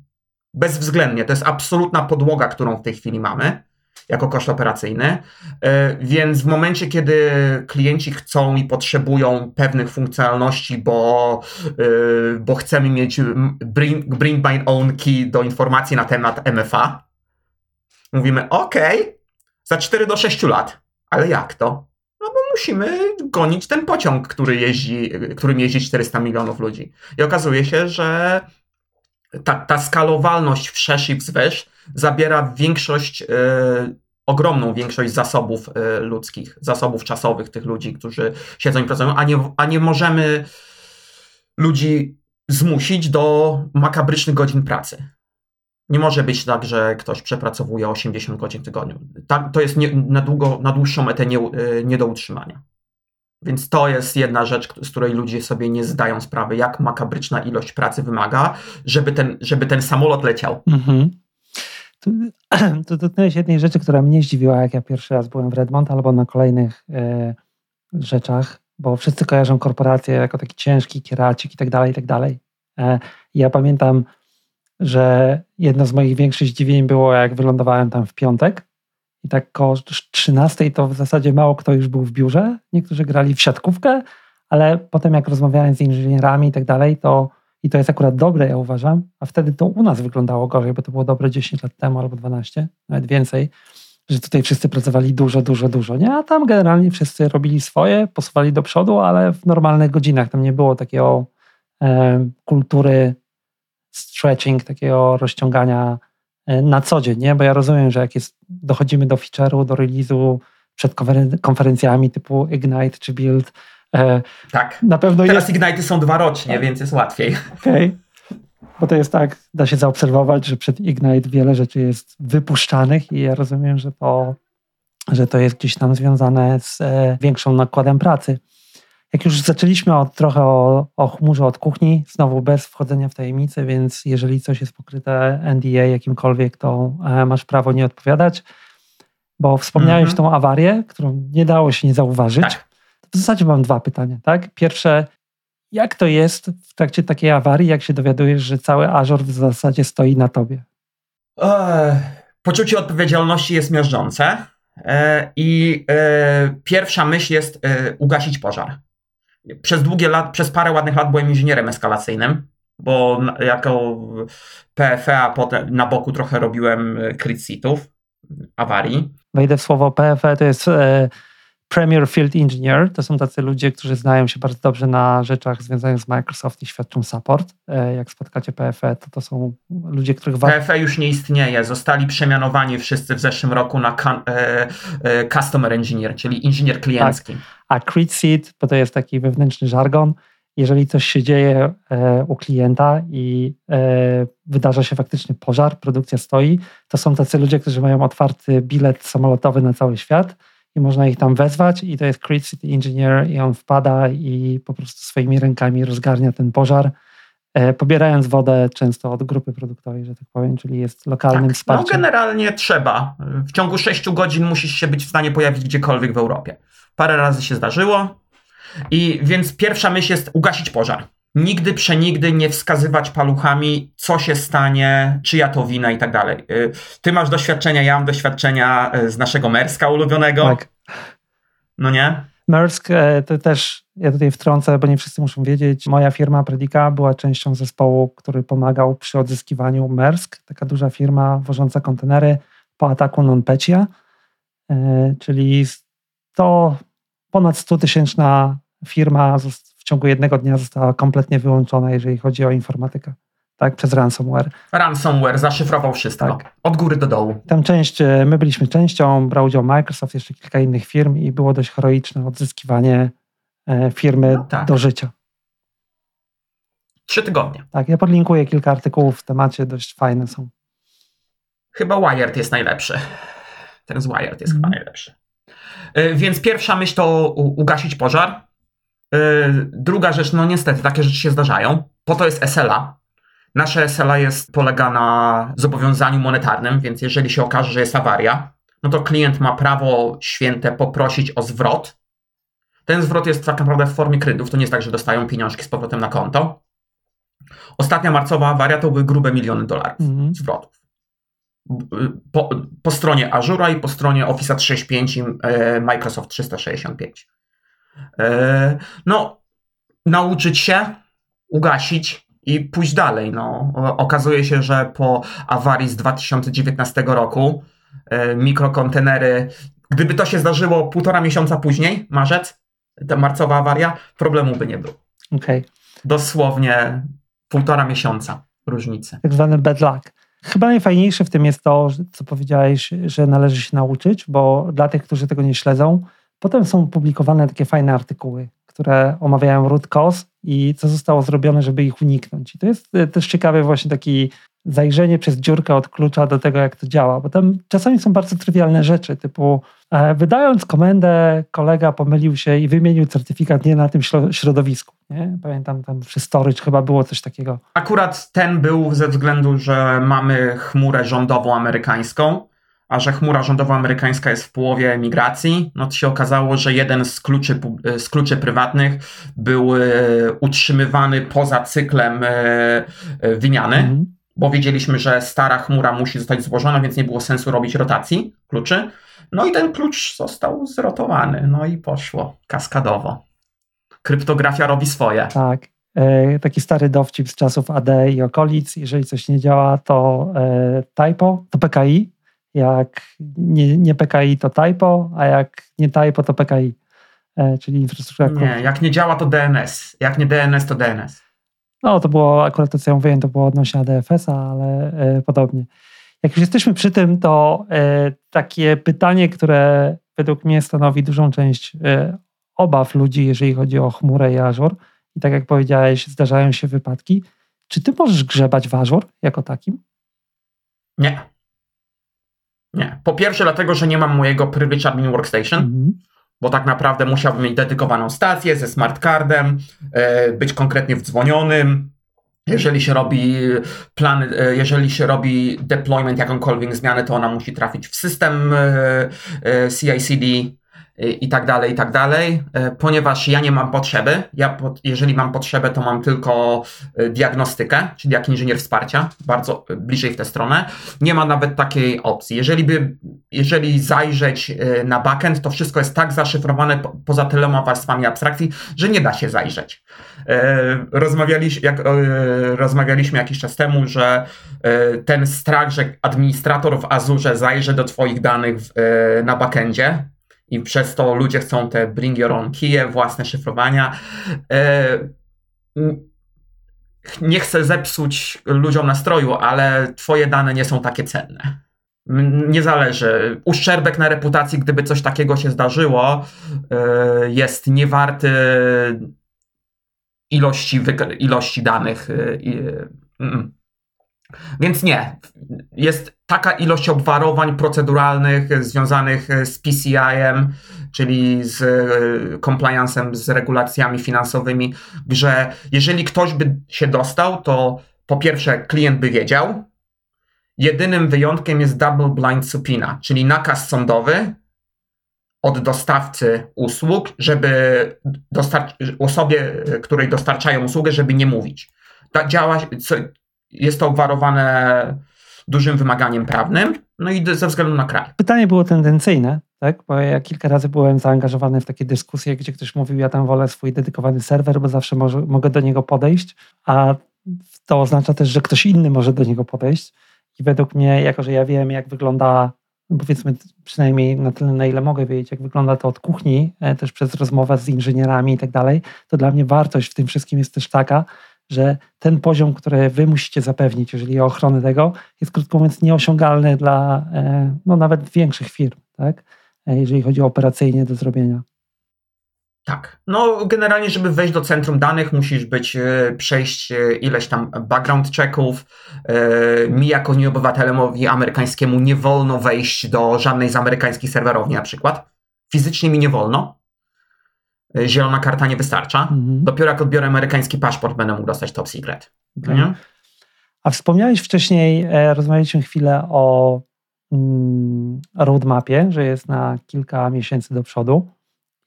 Bezwzględnie. To jest absolutna podłoga, którą w tej chwili mamy jako koszt operacyjny. E, więc w momencie, kiedy klienci chcą i potrzebują pewnych funkcjonalności, bo, e, bo chcemy mieć bring, bring my own key do informacji na temat MFA, mówimy OK, za 4 do 6 lat. Ale jak to? No bo musimy gonić ten pociąg, który jeździ, którym jeździ 400 milionów ludzi. I okazuje się, że ta, ta skalowalność wszerz i wzwyż zabiera większość, y, ogromną większość zasobów y, ludzkich, zasobów czasowych tych ludzi, którzy siedzą i pracują, a nie, a nie możemy ludzi zmusić do makabrycznych godzin pracy. Nie może być tak, że ktoś przepracowuje 80 godzin w tygodniu. Tak, to jest nie, na, długo, na dłuższą metę nie, y, nie do utrzymania. Więc to jest jedna rzecz, z której ludzie sobie nie zdają sprawy, jak makabryczna ilość pracy wymaga, żeby ten, żeby ten samolot leciał. Mhm. To dotknąłeś jednej rzeczy, która mnie zdziwiła, jak ja pierwszy raz byłem w Redmond, albo na kolejnych e, rzeczach, bo wszyscy kojarzą korporacje jako taki ciężki kieracik i tak dalej, i tak dalej. E, ja pamiętam, że jedno z moich większych zdziwień było, jak wylądowałem tam w piątek i tak koło 13 to w zasadzie mało kto już był w biurze. Niektórzy grali w siatkówkę, ale potem jak rozmawiałem z inżynierami i tak dalej, to i to jest akurat dobre, ja uważam, a wtedy to u nas wyglądało gorzej, bo to było dobre 10 lat temu albo 12, nawet więcej, że tutaj wszyscy pracowali dużo, dużo, dużo, nie? A tam generalnie wszyscy robili swoje, posuwali do przodu, ale w normalnych godzinach. Tam nie było takiego e, kultury stretching, takiego rozciągania e, na co dzień, nie? Bo ja rozumiem, że jak jest, dochodzimy do feature'u, do release'u przed konferencjami typu Ignite czy Build, tak. Na pewno Teraz jest... Ignite są dwa rocznie, tak. więc jest łatwiej. Okej. Okay. Bo to jest tak, da się zaobserwować, że przed Ignite wiele rzeczy jest wypuszczanych i ja rozumiem, że to, że to jest gdzieś tam związane z e, większą nakładem pracy. Jak już zaczęliśmy od, trochę o, o chmurze od kuchni, znowu bez wchodzenia w tajemnice, więc jeżeli coś jest pokryte NDA jakimkolwiek, to e, masz prawo nie odpowiadać, bo wspomniałeś mm -hmm. tą awarię, którą nie dało się nie zauważyć. Tak. W zasadzie mam dwa pytania. Tak? Pierwsze, jak to jest w trakcie takiej awarii, jak się dowiadujesz, że cały Azure w zasadzie stoi na tobie? poczucie odpowiedzialności jest miażdżące e, i e, pierwsza myśl jest e, ugasić pożar. Przez długie lat, przez parę ładnych lat byłem inżynierem eskalacyjnym, bo jako PFE, a potem na boku trochę robiłem crit awarii. Wejdę w słowo PFE, to jest Premier Field Engineer to są tacy ludzie, którzy znają się bardzo dobrze na rzeczach związanych z Microsoft i świadczą support. E, jak spotkacie PFE, to to są ludzie, których... PFE już nie istnieje. Zostali przemianowani wszyscy w zeszłym roku na e, e, Customer Engineer, czyli inżynier kliencki. Tak. A Creed Seed, bo to jest taki wewnętrzny żargon, jeżeli coś się dzieje u klienta i wydarza się faktycznie pożar, produkcja stoi, to są tacy ludzie, którzy mają otwarty bilet samolotowy na cały świat i można ich tam wezwać i to jest Creed City Engineer i on wpada i po prostu swoimi rękami rozgarnia ten pożar, e, pobierając wodę często od grupy produktowej, że tak powiem, czyli jest lokalnym tak, no wsparciem. No generalnie trzeba. W ciągu 6 godzin musisz się być w stanie pojawić gdziekolwiek w Europie. Parę razy się zdarzyło i więc pierwsza myśl jest ugasić pożar. Nigdy przenigdy nie wskazywać paluchami, co się stanie, czyja to wina i tak dalej. Y, ty masz doświadczenia, ja mam doświadczenia y, z naszego Merska ulubionego. Tak. No nie? Mersk e, to też, ja tutaj wtrącę, bo nie wszyscy muszą wiedzieć, moja firma Predika była częścią zespołu, który pomagał przy odzyskiwaniu Mersk, taka duża firma wożąca kontenery po ataku NonPetya, e, czyli to ponad 100 tysięczna firma ciągu jednego dnia została kompletnie wyłączona, jeżeli chodzi o informatykę. Tak, przez ransomware. Ransomware zaszyfrował wszystko. Tak. Od góry do dołu. Tam część, e, my byliśmy częścią, brał udział Microsoft, jeszcze kilka innych firm i było dość heroiczne odzyskiwanie e, firmy no tak. do życia. Trzy tygodnie. Tak, ja podlinkuję kilka artykułów w temacie, dość fajne są. Chyba Wired jest najlepszy. Ten z Wired jest mm. chyba najlepszy. E, więc pierwsza myśl to ugasić pożar. Druga rzecz, no niestety, takie rzeczy się zdarzają. Po to jest SLA, Nasze SLA jest, polega na zobowiązaniu monetarnym, więc jeżeli się okaże, że jest awaria, no to klient ma prawo święte poprosić o zwrot. Ten zwrot jest tak naprawdę w formie kredytów, to nie jest tak, że dostają pieniążki z powrotem na konto. Ostatnia marcowa awaria to były grube miliony dolarów mhm. zwrotów. Po, po, stronie Azura i po stronie Office 365 i e, Microsoft 365. E, no, nauczyć się, ugasić, i pójść dalej. No. Okazuje się, że po awarii z 2019 roku e, mikrokontenery, gdyby to się zdarzyło półtora miesiąca później, marzec, ta marcowa awaria, problemu by nie było. Okay. Dosłownie półtora miesiąca różnicy. Tak zwany bad luck. Chyba najfajniejsze w tym jest to, co powiedziałeś, że należy się nauczyć, bo dla tych, którzy tego nie śledzą, potem są publikowane takie fajne artykuły, które omawiają root cause i co zostało zrobione, żeby ich uniknąć. I to jest e, też ciekawe właśnie taki zajrzenie przez dziurkę od klucza do tego, jak to działa, bo tam czasami są bardzo trywialne rzeczy, typu e, wydając komendę, kolega pomylił się i wymienił certyfikat nie na tym środowisku. Nie? Pamiętam tam przy storage chyba było coś takiego. Akurat ten był ze względu, że mamy chmurę rządową amerykańską, a że chmura rządowa amerykańska jest w połowie emigracji, no to się okazało, że jeden z kluczy, z kluczy prywatnych był e, utrzymywany poza cyklem e, e, wymiany, mhm. bo wiedzieliśmy, że stara chmura musi zostać złożona, więc nie było sensu robić rotacji kluczy. No i ten klucz został zrotowany, no i poszło kaskadowo. Kryptografia robi swoje. Tak. Taki stary dowcip z czasów AD i okolic. Jeżeli coś nie działa, to typo, to PKI, jak nie, nie PKI, to typo, a jak nie typo, to PKI. E, czyli infrastruktura. Nie, jak nie działa, to DNS. Jak nie DNS, to DNS. No, to było akurat to, co ja mówiłem, to było odnośnie ADFS-a, ale e, podobnie. Jak już jesteśmy przy tym, to e, takie pytanie, które według mnie stanowi dużą część obaw ludzi, jeżeli chodzi o chmurę i Azure, i tak jak powiedziałeś, zdarzają się wypadki. Czy ty możesz grzebać w Azure jako takim? Nie. Nie. Po pierwsze, dlatego, że nie mam mojego Privilege Admin Workstation, mhm. bo tak naprawdę musiałbym mieć dedykowaną stację ze smart cardem, e, być konkretnie wdzwonionym. Jeżeli się robi plan, e, jeżeli się robi deployment, jakąkolwiek zmianę, to ona musi trafić w system e, CI/CD i tak dalej, i tak dalej, e, ponieważ ja nie mam potrzeby. Ja, jeżeli mam potrzebę, to mam tylko e, diagnostykę, czyli jak inżynier wsparcia, bardzo bliżej w tę stronę. Nie ma nawet takiej opcji. Jeżeli, by, jeżeli zajrzeć na backend, to wszystko jest tak zaszyfrowane po, poza tyloma warstwami abstrakcji, że nie da się zajrzeć. Rozmawialiśmy, jak, rozmawialiśmy jakiś czas temu, że ten strach, że administrator w Azurze zajrzy do Twoich danych na backendzie, i przez to ludzie chcą te bring your own kije, własne szyfrowania. E, nie chcę zepsuć ludziom nastroju, ale twoje dane nie są takie cenne. Nie zależy. Uszczerbek na reputacji, gdyby coś takiego się zdarzyło, e, jest niewarty ilości, ilości danych. E, więc nie. Jest taka ilość obwarowań proceduralnych związanych z PCI-em, czyli z e, compliance'em, z regulacjami finansowymi, że jeżeli ktoś by się dostał, to po pierwsze klient by wiedział. Jedynym wyjątkiem jest double blind subpoena, czyli nakaz sądowy od dostawcy usług, żeby osobie, której dostarczają usługę, żeby nie mówić. Tak działa, jest to obwarowane dużym wymaganiem prawnym, no i ze względu na kraj. Pytanie było tendencyjne, tak? Bo ja kilka razy byłem zaangażowany w takie dyskusje, gdzie ktoś mówił, ja tam wolę swój dedykowany serwer, bo zawsze może, mogę do niego podejść, a to oznacza też, że ktoś inny może do niego podejść. I według mnie, jako że ja wiem, jak wygląda, no powiedzmy przynajmniej na tyle, na ile mogę wiedzieć, jak wygląda to od kuchni, e, też przez rozmowę z inżynierami i tak dalej, to dla mnie wartość w tym wszystkim jest też taka, że ten poziom, który wy musicie zapewnić, jeżeli o ochronę tego, jest krótko mówiąc nieosiągalny dla e, no, nawet większych firm, tak? E, jeżeli chodzi o operacyjnie do zrobienia. Tak. No, generalnie, żeby wejść do centrum danych, musisz być, e, przejść ileś tam background checków. Mi, jako nieobywatelowi amerykańskiemu, nie wolno wejść do żadnej z amerykańskich serwerowni, na przykład. Fizycznie mi nie wolno. E, zielona karta nie wystarcza. Mhm. Dopiero jak odbiorę amerykański paszport, będę mógł dostać top secret. Okay. A wspomniałeś wcześniej, e, rozmawialiśmy chwilę o mm, roadmapie, że jest na kilka miesięcy do przodu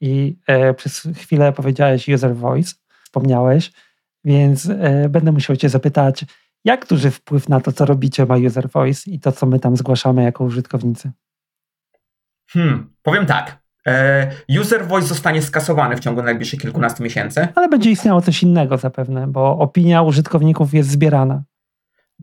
i e, przez chwilę powiedziałeś user voice, wspomniałeś, więc e, będę musiał cię zapytać, jak duży wpływ na to, co robicie ma user voice i to, co my tam zgłaszamy jako użytkownicy? Hmm, powiem tak. E, user voice zostanie skasowany w ciągu najbliższych kilkunastu miesięcy. Ale będzie istniało coś innego zapewne, bo opinia użytkowników jest zbierana.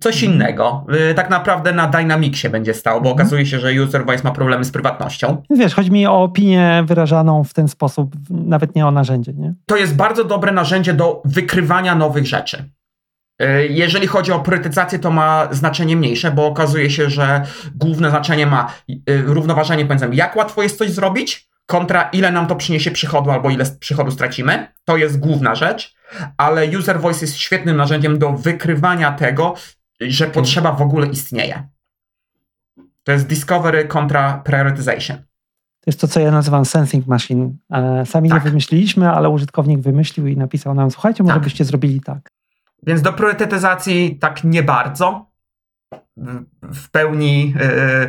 Coś innego. E, tak naprawdę na Dynamicsie będzie stało, bo mhm. okazuje się, że user voice ma problemy z prywatnością. Wiesz, chodzi mi o opinię wyrażaną w ten sposób, nawet nie o narzędzie. Nie? To jest bardzo dobre narzędzie do wykrywania nowych rzeczy. E, jeżeli chodzi o priorytetyzację, to ma znaczenie mniejsze, bo okazuje się, że główne znaczenie ma równoważenie pomiędzy jak łatwo jest coś zrobić, kontra ile nam to przyniesie przychodu albo ile przychodu stracimy. To jest główna rzecz, ale user voice jest świetnym narzędziem do wykrywania tego, że mhm. potrzeba w ogóle istnieje. To jest discovery kontra prioritization. To jest to, co ja nazywam sensing machine. E, sami tak. nie wymyśliliśmy, ale użytkownik wymyślił i napisał nam, słuchajcie, może tak. byście zrobili tak. Więc do priorytetyzacji tak nie bardzo, w pełni yy,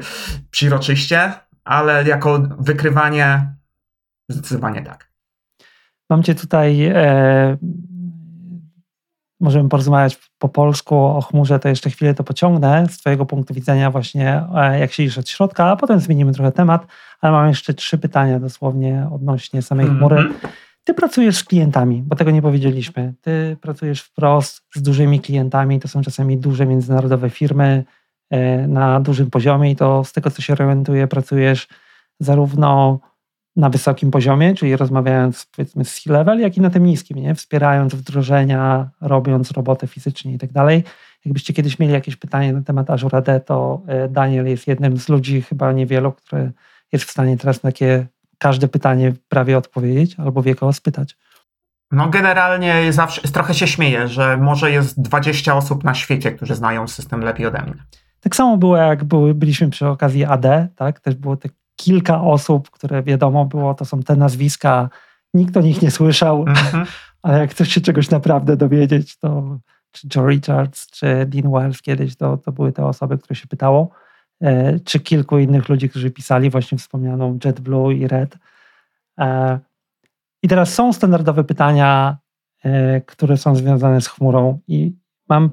przyroczyście, ale jako wykrywanie zdecydowanie tak. Mam cię tutaj, e, możemy porozmawiać po polsku o chmurze, to jeszcze chwilę to pociągnę z twojego punktu widzenia właśnie, e, jak siedzisz od środka, a potem zmienimy trochę temat, ale mam jeszcze trzy pytania dosłownie odnośnie samej mm -hmm. chmury. Ty pracujesz z klientami, bo tego nie powiedzieliśmy. Ty pracujesz wprost z dużymi klientami, to są czasami duże międzynarodowe firmy, na dużym poziomie i to z tego, co się orientuję, pracujesz zarówno na wysokim poziomie, czyli rozmawiając powiedzmy z C-level, jak i na tym niskim, nie? wspierając wdrożenia, robiąc robotę fizycznie i tak dalej. Jakbyście kiedyś mieli jakieś pytanie na temat Azure AD, to e, Daniel jest jednym z ludzi, chyba niewielu, który jest w stanie teraz na takie każde pytanie prawie odpowiedzieć albo wie kogo spytać. No generalnie zawsze trochę się śmieję, że może jest 20 osób na świecie, którzy znają system lepiej ode mnie. Tak samo było, jak były, byliśmy przy okazji AD, tak? Też było te kilka osób, które wiadomo było, to są te nazwiska, nikt o nich nie słyszał, mm-hmm. ale jak chcesz się czegoś naprawdę dowiedzieć, to czy Joe Richards, czy Dean Wells kiedyś, to, to były te osoby, które się pytało, e, czy kilku innych ludzi, którzy pisali właśnie wspomnianą JetBlue i Red. E, I teraz są standardowe pytania, e, które są związane z chmurą i mam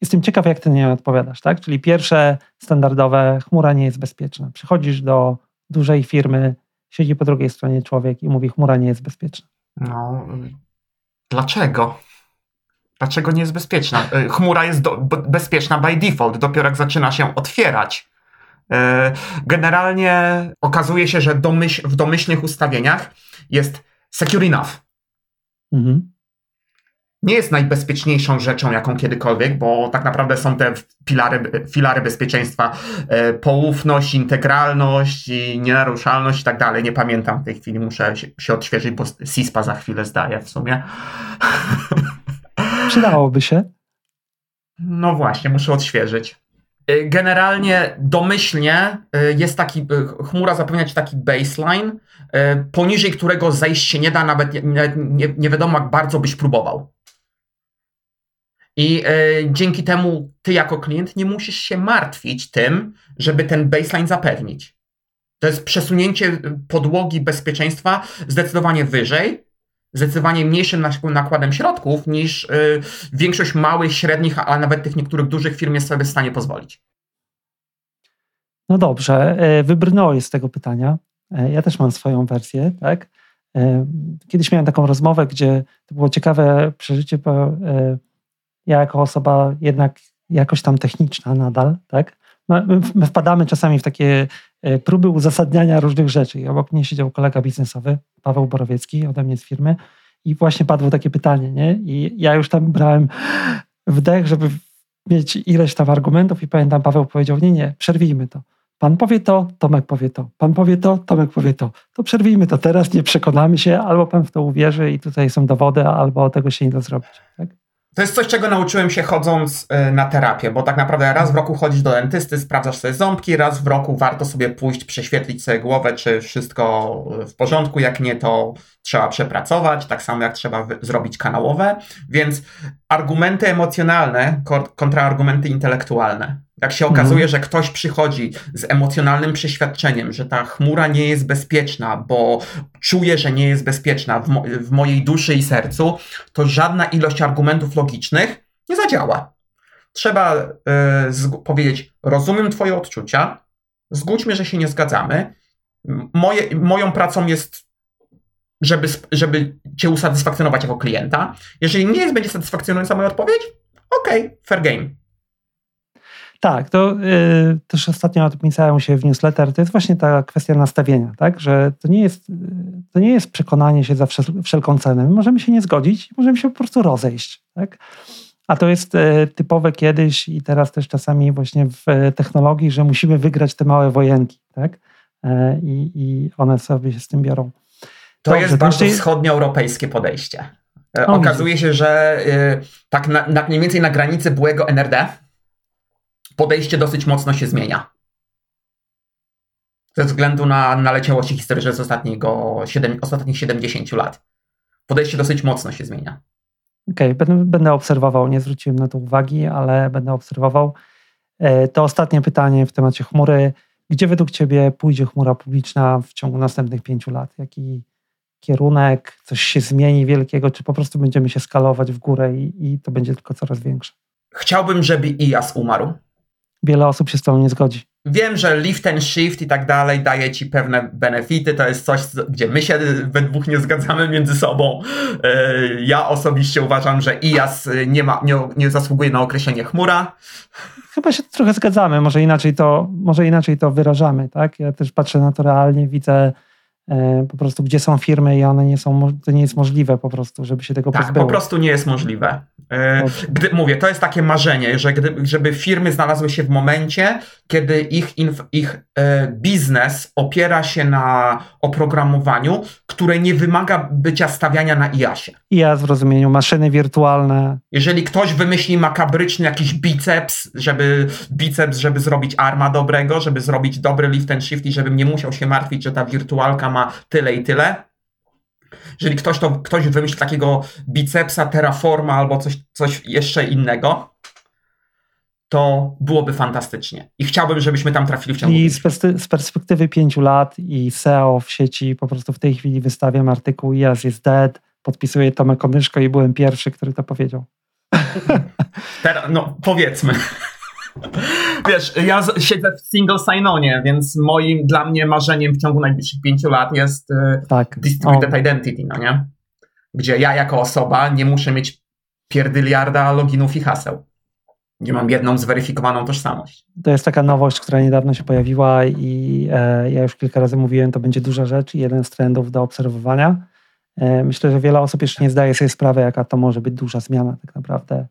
Jestem ciekaw, jak ty nie odpowiadasz, tak? Czyli pierwsze standardowe, chmura nie jest bezpieczna. Przychodzisz do dużej firmy, siedzi po drugiej stronie człowiek i mówi, chmura nie jest bezpieczna. No, dlaczego? Dlaczego nie jest bezpieczna? E, chmura jest do, bezpieczna by default, dopiero jak zaczyna się otwierać. E, generalnie okazuje się, że domyśl, w domyślnych ustawieniach jest secure enough. Mhm nie jest najbezpieczniejszą rzeczą, jaką kiedykolwiek, bo tak naprawdę są te filary, filary bezpieczeństwa, e, poufność, integralność i nienaruszalność i tak dalej. Nie pamiętam w tej chwili, muszę się, się odświeżyć, bo CISPA za chwilę zdaje w sumie. Przydałoby się. No właśnie, muszę odświeżyć. E, generalnie domyślnie e, jest taki, chmura zapewnia ci taki baseline, poniżej którego zejść się nie da, nawet nie, nie, nie wiadomo jak bardzo byś próbował. I y, dzięki temu ty jako klient nie musisz się martwić tym, żeby ten baseline zapewnić. To jest przesunięcie podłogi bezpieczeństwa zdecydowanie wyżej, zdecydowanie mniejszym nakładem środków niż y, większość małych, średnich, a nawet tych niektórych dużych firm jest sobie w stanie pozwolić. No dobrze, e, wybrnąłeś z tego pytania. E, ja też mam swoją wersję, tak? E, kiedyś miałem taką rozmowę, gdzie to było ciekawe przeżycie, bo ja jako osoba jednak jakoś tam techniczna nadal, tak? My wpadamy czasami w takie próby uzasadniania różnych rzeczy. I obok mnie siedział kolega biznesowy, Paweł Borowiecki, ode mnie z firmy, i właśnie padło takie pytanie, nie? I ja już tam brałem wdech, żeby mieć ileś tam argumentów, i pamiętam, Paweł powiedział: Nie, nie, przerwijmy to. Pan powie to, Tomek powie to. Pan powie to, Tomek powie to. To przerwijmy to teraz, nie przekonamy się, albo pan w to uwierzy i tutaj są dowody, albo tego się nie da zrobić. Tak? To jest coś, czego nauczyłem się chodząc y, na terapię, bo tak naprawdę raz w roku chodzisz do dentysty, sprawdzasz sobie ząbki, raz w roku warto sobie pójść, prześwietlić sobie głowę, czy wszystko w porządku, jak nie, to trzeba przepracować, tak samo jak trzeba zrobić kanałowe, więc argumenty emocjonalne kontra argumenty intelektualne. Jak się okazuje, mhm. że ktoś przychodzi z emocjonalnym przeświadczeniem, że ta chmura nie jest bezpieczna, bo czuje, że nie jest bezpieczna w, mo w mojej duszy i sercu, to żadna ilość argumentów logicznych nie zadziała. Trzeba y, powiedzieć: Rozumiem Twoje odczucia, zgódźmy, że się nie zgadzamy. Moje, moją pracą jest, żeby, żeby Cię usatysfakcjonować jako klienta. Jeżeli nie jest, będzie satysfakcjonująca moja odpowiedź, ok, fair game tak, to y, też ostatnio o tym pisałem się w newsletter. To jest właśnie ta kwestia nastawienia, tak? że to nie jest, to nie jest przekonanie się za wszelką cenę. My możemy się nie zgodzić, możemy się po prostu rozejść. Tak? A to jest y, typowe kiedyś i teraz też czasami właśnie w technologii, że musimy wygrać te małe wojenki. Tak? Y, I, one sobie się z tym biorą. To Dobrze, jest bardzo jeszcze... wschodnioeuropejskie podejście. O, Okazuje się, że tak na, na, mniej więcej na granicy byłego NRD podejście dosyć mocno się zmienia. Ze względu na naleciałości historyczne z ostatniego, 7, ostatnich 70 lat. Podejście dosyć mocno się zmienia. Okej, okay, będę, będę obserwował, nie zwróciłem na to uwagi, ale będę obserwował. E, to ostatnie pytanie w temacie chmury. Gdzie według Ciebie pójdzie chmura publiczna w ciągu następnych pięciu lat? Jaki kierunek, coś się zmieni wielkiego, czy po prostu będziemy się skalować w górę i, i to będzie tylko coraz większe? Chciałbym, żeby IAS umarł wiele osób się z tą nie zgodzi. Wiem, że lift and shift i tak dalej daje ci pewne benefity. To jest coś, gdzie my się we dwóch nie zgadzamy między sobą. E, ja osobiście uważam, że IAS nie, ma, nie, nie zasługuje na określenie chmura. Chyba się trochę zgadzamy, może inaczej to, może inaczej to wyrażamy. Tak? Ja też patrzę na to realnie, widzę po prostu gdzie są firmy i one nie są, to nie jest możliwe po prostu, żeby się tego tak, pozbyło. po prostu nie jest możliwe. E, gdy, mówię, to jest takie marzenie, że gdy, żeby firmy znalazły się w momencie, kiedy ich, ich e, biznes opiera się na oprogramowaniu, które nie wymaga bycia stawiania na IASie. IAS w rozumieniu maszyny wirtualne. Jeżeli ktoś wymyśli makabryczny jakiś biceps, żeby biceps, żeby zrobić arma dobrego, żeby zrobić dobry lift and shift i żebym nie musiał się martwić, że ta wirtualka ma tyle i tyle. Jeżeli ktoś, to, ktoś wymyśli takiego bicepsa, terraforma albo coś, coś jeszcze innego, to byłoby fantastycznie. I chciałbym, żebyśmy tam trafili w ciągu. I z, z perspektywy pięciu lat i SEO w sieci po prostu w tej chwili wystawiam artykuł Yes is dead, podpisuję Tomek Konyszko i byłem pierwszy, który to powiedział. Teraz, no powiedzmy. Wiesz, ja siedzę w single sign-onie, więc moim, dla mnie marzeniem w ciągu najbliższych pięciu lat jest y, tak. distributed o. identity, no nie? Gdzie ja jako osoba nie muszę mieć pierdyliarda loginów i haseł. Gdzie mam jedną zweryfikowaną tożsamość. To jest taka nowość, która niedawno się pojawiła i e, ja już kilka razy mówiłem, to będzie duża rzecz i jeden z trendów do obserwowania. E, myślę, że wiele osób jeszcze nie zdaje sobie sprawy, jaka to może być duża zmiana tak naprawdę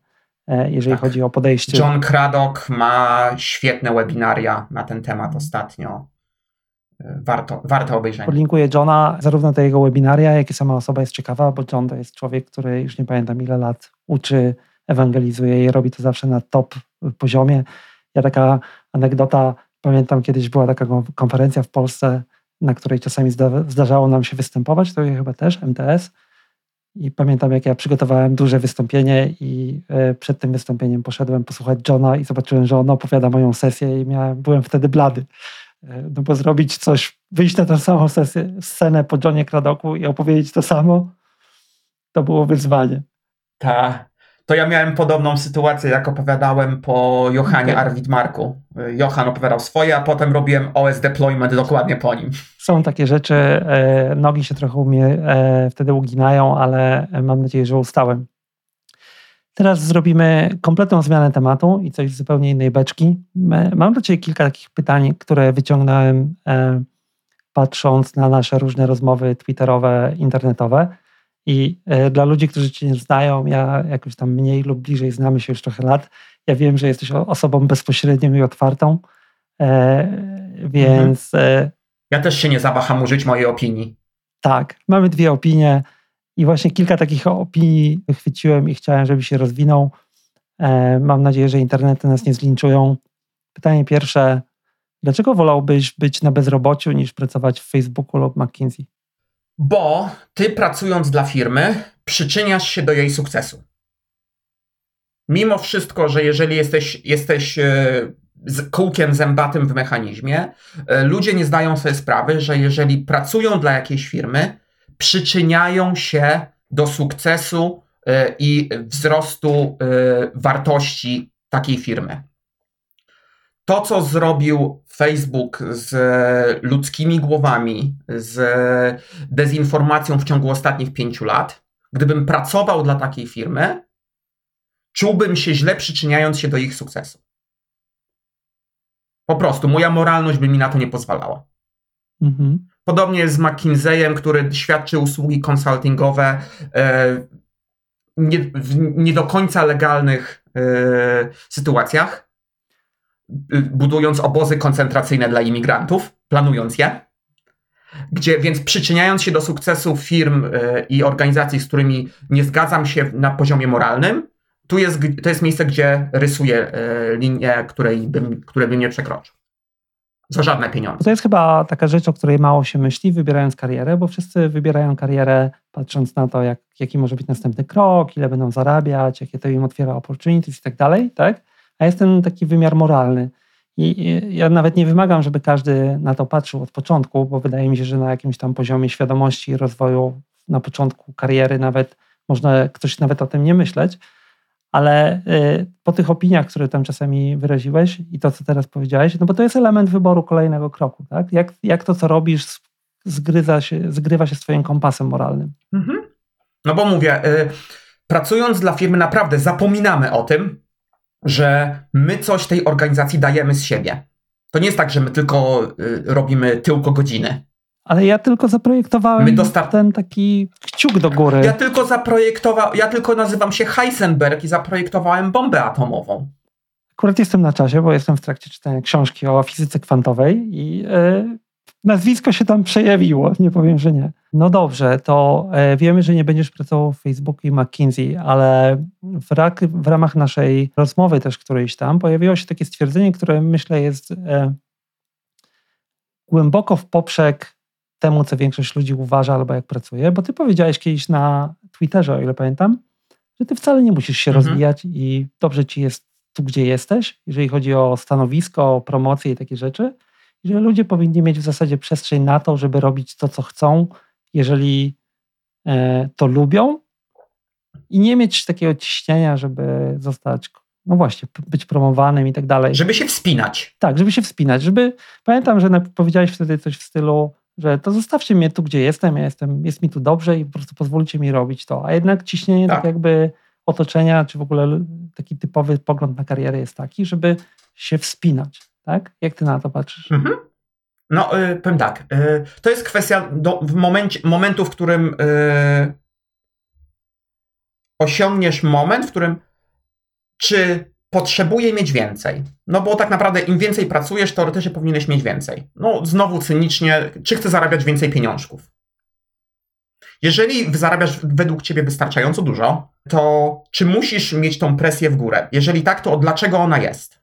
jeżeli tak. chodzi o podejście. John Craddock ma świetne webinaria na ten temat ostatnio. E, warto, warto obejrzeć. Podlinkuję Johna, zarówno te jego webinaria, jak i sama osoba jest ciekawa, bo John to jest człowiek, który już nie pamiętam ile lat uczy, ewangelizuje i robi to zawsze na top poziomie. Ja taka anegdota, pamiętam kiedyś była taka konferencja w Polsce, na której czasami zdarzało nam się występować, to chyba też MTS i pamiętam, jak ja przygotowałem duże wystąpienie i e, przed tym wystąpieniem poszedłem posłuchać Johna i zobaczyłem, że on opowiada moją sesję i miałem, byłem wtedy blady. E, no bo zrobić coś, wyjść na tę samą sesję, scenę po Johnie Kradoku i opowiedzieć to samo, to było wyzwanie. Tak. To ja miałem podobną sytuację, jak opowiadałem po Johanie okay. Arvid Marku. Johan opowiadał swoje, a potem robiłem OS deployment dokładnie po nim. Są takie rzeczy, e, nogi się trochę u mnie e, wtedy uginają, ale mam nadzieję, że ustałem. Teraz zrobimy kompletną zmianę tematu i coś z zupełnie innej beczki. Mam do Ciebie kilka takich pytań, które wyciągnąłem e, patrząc na nasze różne rozmowy twitterowe, internetowe. I e, dla ludzi, którzy Cię nie znają, ja jakoś tam mniej lub bliżej znamy się już trochę lat. Ja wiem, że jesteś osobą bezpośrednią i otwartą, e, więc. Mhm. Ja też się nie zawaham użyć mojej opinii. Tak, mamy dwie opinie. I właśnie kilka takich opinii wychwyciłem i chciałem, żeby się rozwinął. E, mam nadzieję, że internety nas nie zlinczują. Pytanie pierwsze. Dlaczego wolałbyś być na bezrobociu niż pracować w Facebooku lub McKinsey? Bo ty pracując dla firmy przyczyniasz się do jej sukcesu. Mimo wszystko, że jeżeli jesteś, jesteś e, z kółkiem zębatym w mechanizmie, e, ludzie nie zdają sobie sprawy, że jeżeli pracują dla jakiejś firmy, przyczyniają się do sukcesu e, i wzrostu wartości takiej firmy. To, co zrobił Facebook z ludzkimi głowami, z dezinformacją w ciągu ostatnich pięciu lat, gdybym pracował dla takiej firmy, czułbym się źle przyczyniając się do ich sukcesu. Po prostu moja moralność by mi na to nie pozwalała. Mhm. Podobnie z McKinseyem, który świadczy usługi konsultingowe e, nie, w nie do końca legalnych e, sytuacjach, budując obozy koncentracyjne dla imigrantów, planując je. Gdzie, więc przyczyniając się do sukcesu firm e, i organizacji, z którymi nie zgadzam się na poziomie moralnym, tu jest, to jest miejsce, gdzie rysuję linię, której bym, której bym nie przekroczył za żadne pieniądze. To jest chyba taka rzecz, o której mało się myśli, wybierając karierę, bo wszyscy wybierają karierę patrząc na to, jak, jaki może być następny krok, ile będą zarabiać, jakie to im otwiera opportunities i tak dalej, tak? A jest ten taki wymiar moralny. I ja nawet nie wymagam, żeby każdy na to patrzył od początku, bo wydaje mi się, że na jakimś tam poziomie świadomości i rozwoju na początku kariery nawet można ktoś nawet o tym nie myśleć, ale y, po tych opiniach, które tam czasami wyraziłeś i to, co teraz powiedziałeś, no bo to jest element wyboru kolejnego kroku, tak? Jak, jak to, co robisz, zgryza się, zgrywa się z twoim kompasem moralnym. Mhm. No bo mówię, y, pracując dla firmy naprawdę zapominamy o tym, że my coś tej organizacji dajemy z siebie. To nie jest tak, że my tylko y, robimy tylko godziny. Ale ja tylko zaprojektowałem dostar- ten taki kciuk do góry. Ja tylko zaprojektowałem, ja tylko nazywam się Heisenberg i zaprojektowałem bombę atomową. Akurat jestem na czasie, bo jestem w trakcie czytania książki o fizyce kwantowej i yy, nazwisko się tam przejawiło, nie powiem, że nie. No dobrze, to yy, wiemy, że nie będziesz pracował w Facebooku i McKinsey, ale w, rak, w ramach naszej rozmowy też którejś tam pojawiło się takie stwierdzenie, które myślę jest yy, głęboko w poprzek temu, co większość ludzi uważa albo jak pracuje, bo ty powiedziałeś kiedyś na Twitterze, o ile pamiętam, że ty wcale nie musisz się mhm. rozwijać i dobrze ci jest tu, gdzie jesteś, jeżeli chodzi o stanowisko, o promocję i takie rzeczy, że ludzie powinni mieć w zasadzie przestrzeń na to, żeby robić to, co chcą, jeżeli e, to lubią i nie mieć takiego ciśnienia, żeby zostać, no właśnie, być promowanym i tak dalej. Żeby się wspinać. Tak, żeby się wspinać, żeby, pamiętam, że powiedziałeś wtedy coś w stylu, że to zostawcie mnie tu, gdzie jestem, ja jestem, jest mi tu dobrze i po prostu pozwólcie mi robić to. A jednak ciśnienie tak, tak jakby otoczenia, czy w ogóle taki typowy pogląd na karierę jest taki, żeby się wspinać. Tak? Jak ty na to patrzysz? Mhm. No, y, powiem tak. Y, to jest kwestia do, w momencie, momentu, w którym y, osiągniesz moment, w którym czy potrzebuje mieć więcej. No bo tak naprawdę im więcej pracujesz, teoretycznie powinieneś mieć więcej. No znowu cynicznie, czy chcesz zarabiać więcej pieniążków? Jeżeli zarabiasz według ciebie wystarczająco dużo, to czy musisz mieć tą presję w górę? Jeżeli tak, to dlaczego ona jest?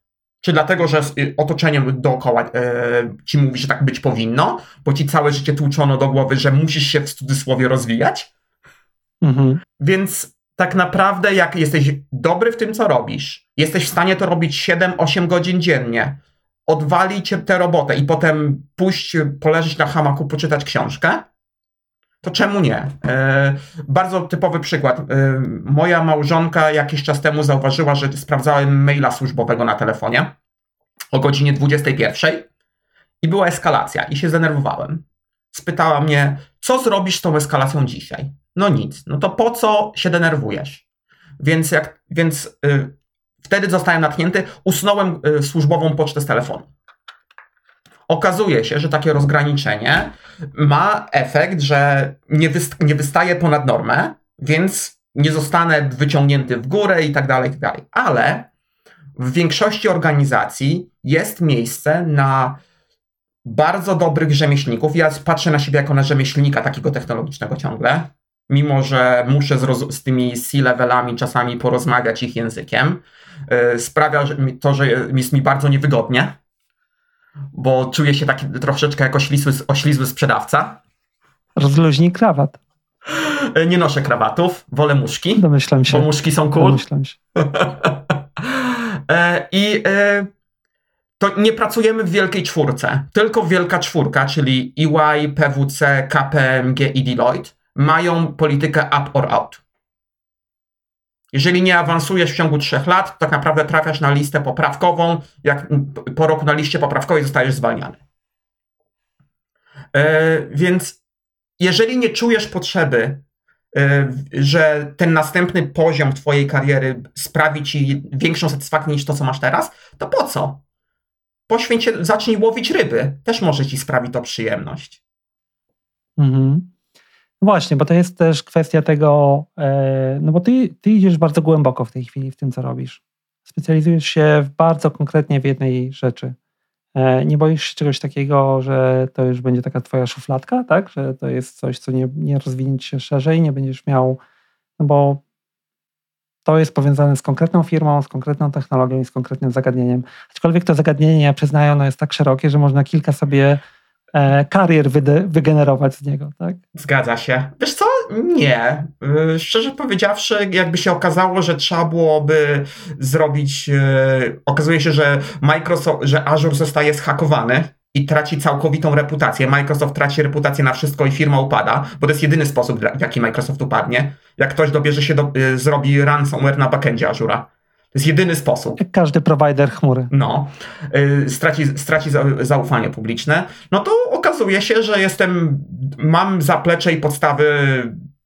Czy dlatego, że y, otoczenie dookoła e, ci mówi, że tak być powinno, bo ci całe życie tłuczono do głowy, że musisz się w cudzysłowie rozwijać? Mhm. Więc tak naprawdę, jak jesteś dobry w tym, co robisz, jesteś w stanie to robić 7-8 godzin dziennie, odwalić tę robotę i potem pójść, poleżeć na hamaku, poczytać książkę, to czemu nie? E, bardzo typowy przykład. E, moja małżonka jakiś czas temu zauważyła, że sprawdzałem maila służbowego na telefonie o godzinie 21 i była eskalacja i się zdenerwowałem. Spytała mnie, co zrobisz z tą eskalacją dzisiaj? No nic. No to po co się denerwujesz? Więc, jak, więc y, wtedy zostałem natknięty, usunąłem y, służbową pocztę z telefonu. Okazuje się, że takie rozgraniczenie ma efekt, że nie, nie wystaje ponad normę, więc nie zostanę wyciągnięty w górę i tak dalej, i tak dalej. Ale w większości organizacji jest miejsce na bardzo dobrych rzemieślników. Ja patrzę na siebie jako na rzemieślnika takiego technologicznego ciągle, mimo że muszę z, z tymi C-levelami czasami porozmawiać ich językiem. Yy, sprawia że to, że jest mi bardzo niewygodnie, bo czuję się taki troszeczkę jako oślizły, oślizły sprzedawca. Rozluźnij krawat. Yy, nie noszę krawatów, wolę muszki. Domyślam się. Bo muszki są cool. Domyślam się. E, I e, to nie pracujemy w wielkiej czwórce, tylko wielka czwórka, czyli EY, PWC, KPMG i Deloitte mają politykę up or out. Jeżeli nie awansujesz w ciągu trzech lat, to tak naprawdę trafiasz na listę poprawkową. Jak po roku na liście poprawkowej zostajesz zwalniany. E, więc jeżeli nie czujesz potrzeby Y, że ten następny poziom twojej kariery sprawi ci większą satysfakcję niż to, co masz teraz, to po co? Poświęć się, zacznij łowić ryby. Też może ci sprawi to przyjemność. Mhm. Właśnie, bo to jest też kwestia tego, e, no bo ty, ty idziesz bardzo głęboko w tej chwili w tym, co robisz. Specjalizujesz się bardzo konkretnie w jednej rzeczy. E, nie boisz się czegoś takiego, że to już będzie taka twoja szufladka, tak? Że to jest coś, co nie, nie rozwinie się szerzej, nie będziesz miał, no bo to jest powiązane z konkretną firmą, z konkretną technologią i z konkretnym zagadnieniem. Aczkolwiek to zagadnienie, ja przyznaję, ono jest tak szerokie, że można kilka sobie e, karier wygenerować z niego, tak? Zgadza się. Wiesz co? Nie. Y, szczerze powiedziawszy, jakby się okazało, że trzeba byłoby zrobić. Y, okazuje się, że Microsoft, że Azure zostaje zhakowany i traci całkowitą reputację. Microsoft traci reputację na wszystko i firma upada, bo to jest jedyny sposób, w jaki Microsoft upadnie. Jak ktoś dobierze się do, zrobi ransomware na backendzie Azure'a. To jest jedyny sposób. Jak każdy provider chmury. No, straci, straci zaufanie publiczne. No to okazuje się, że jestem, mam zaplecze i podstawy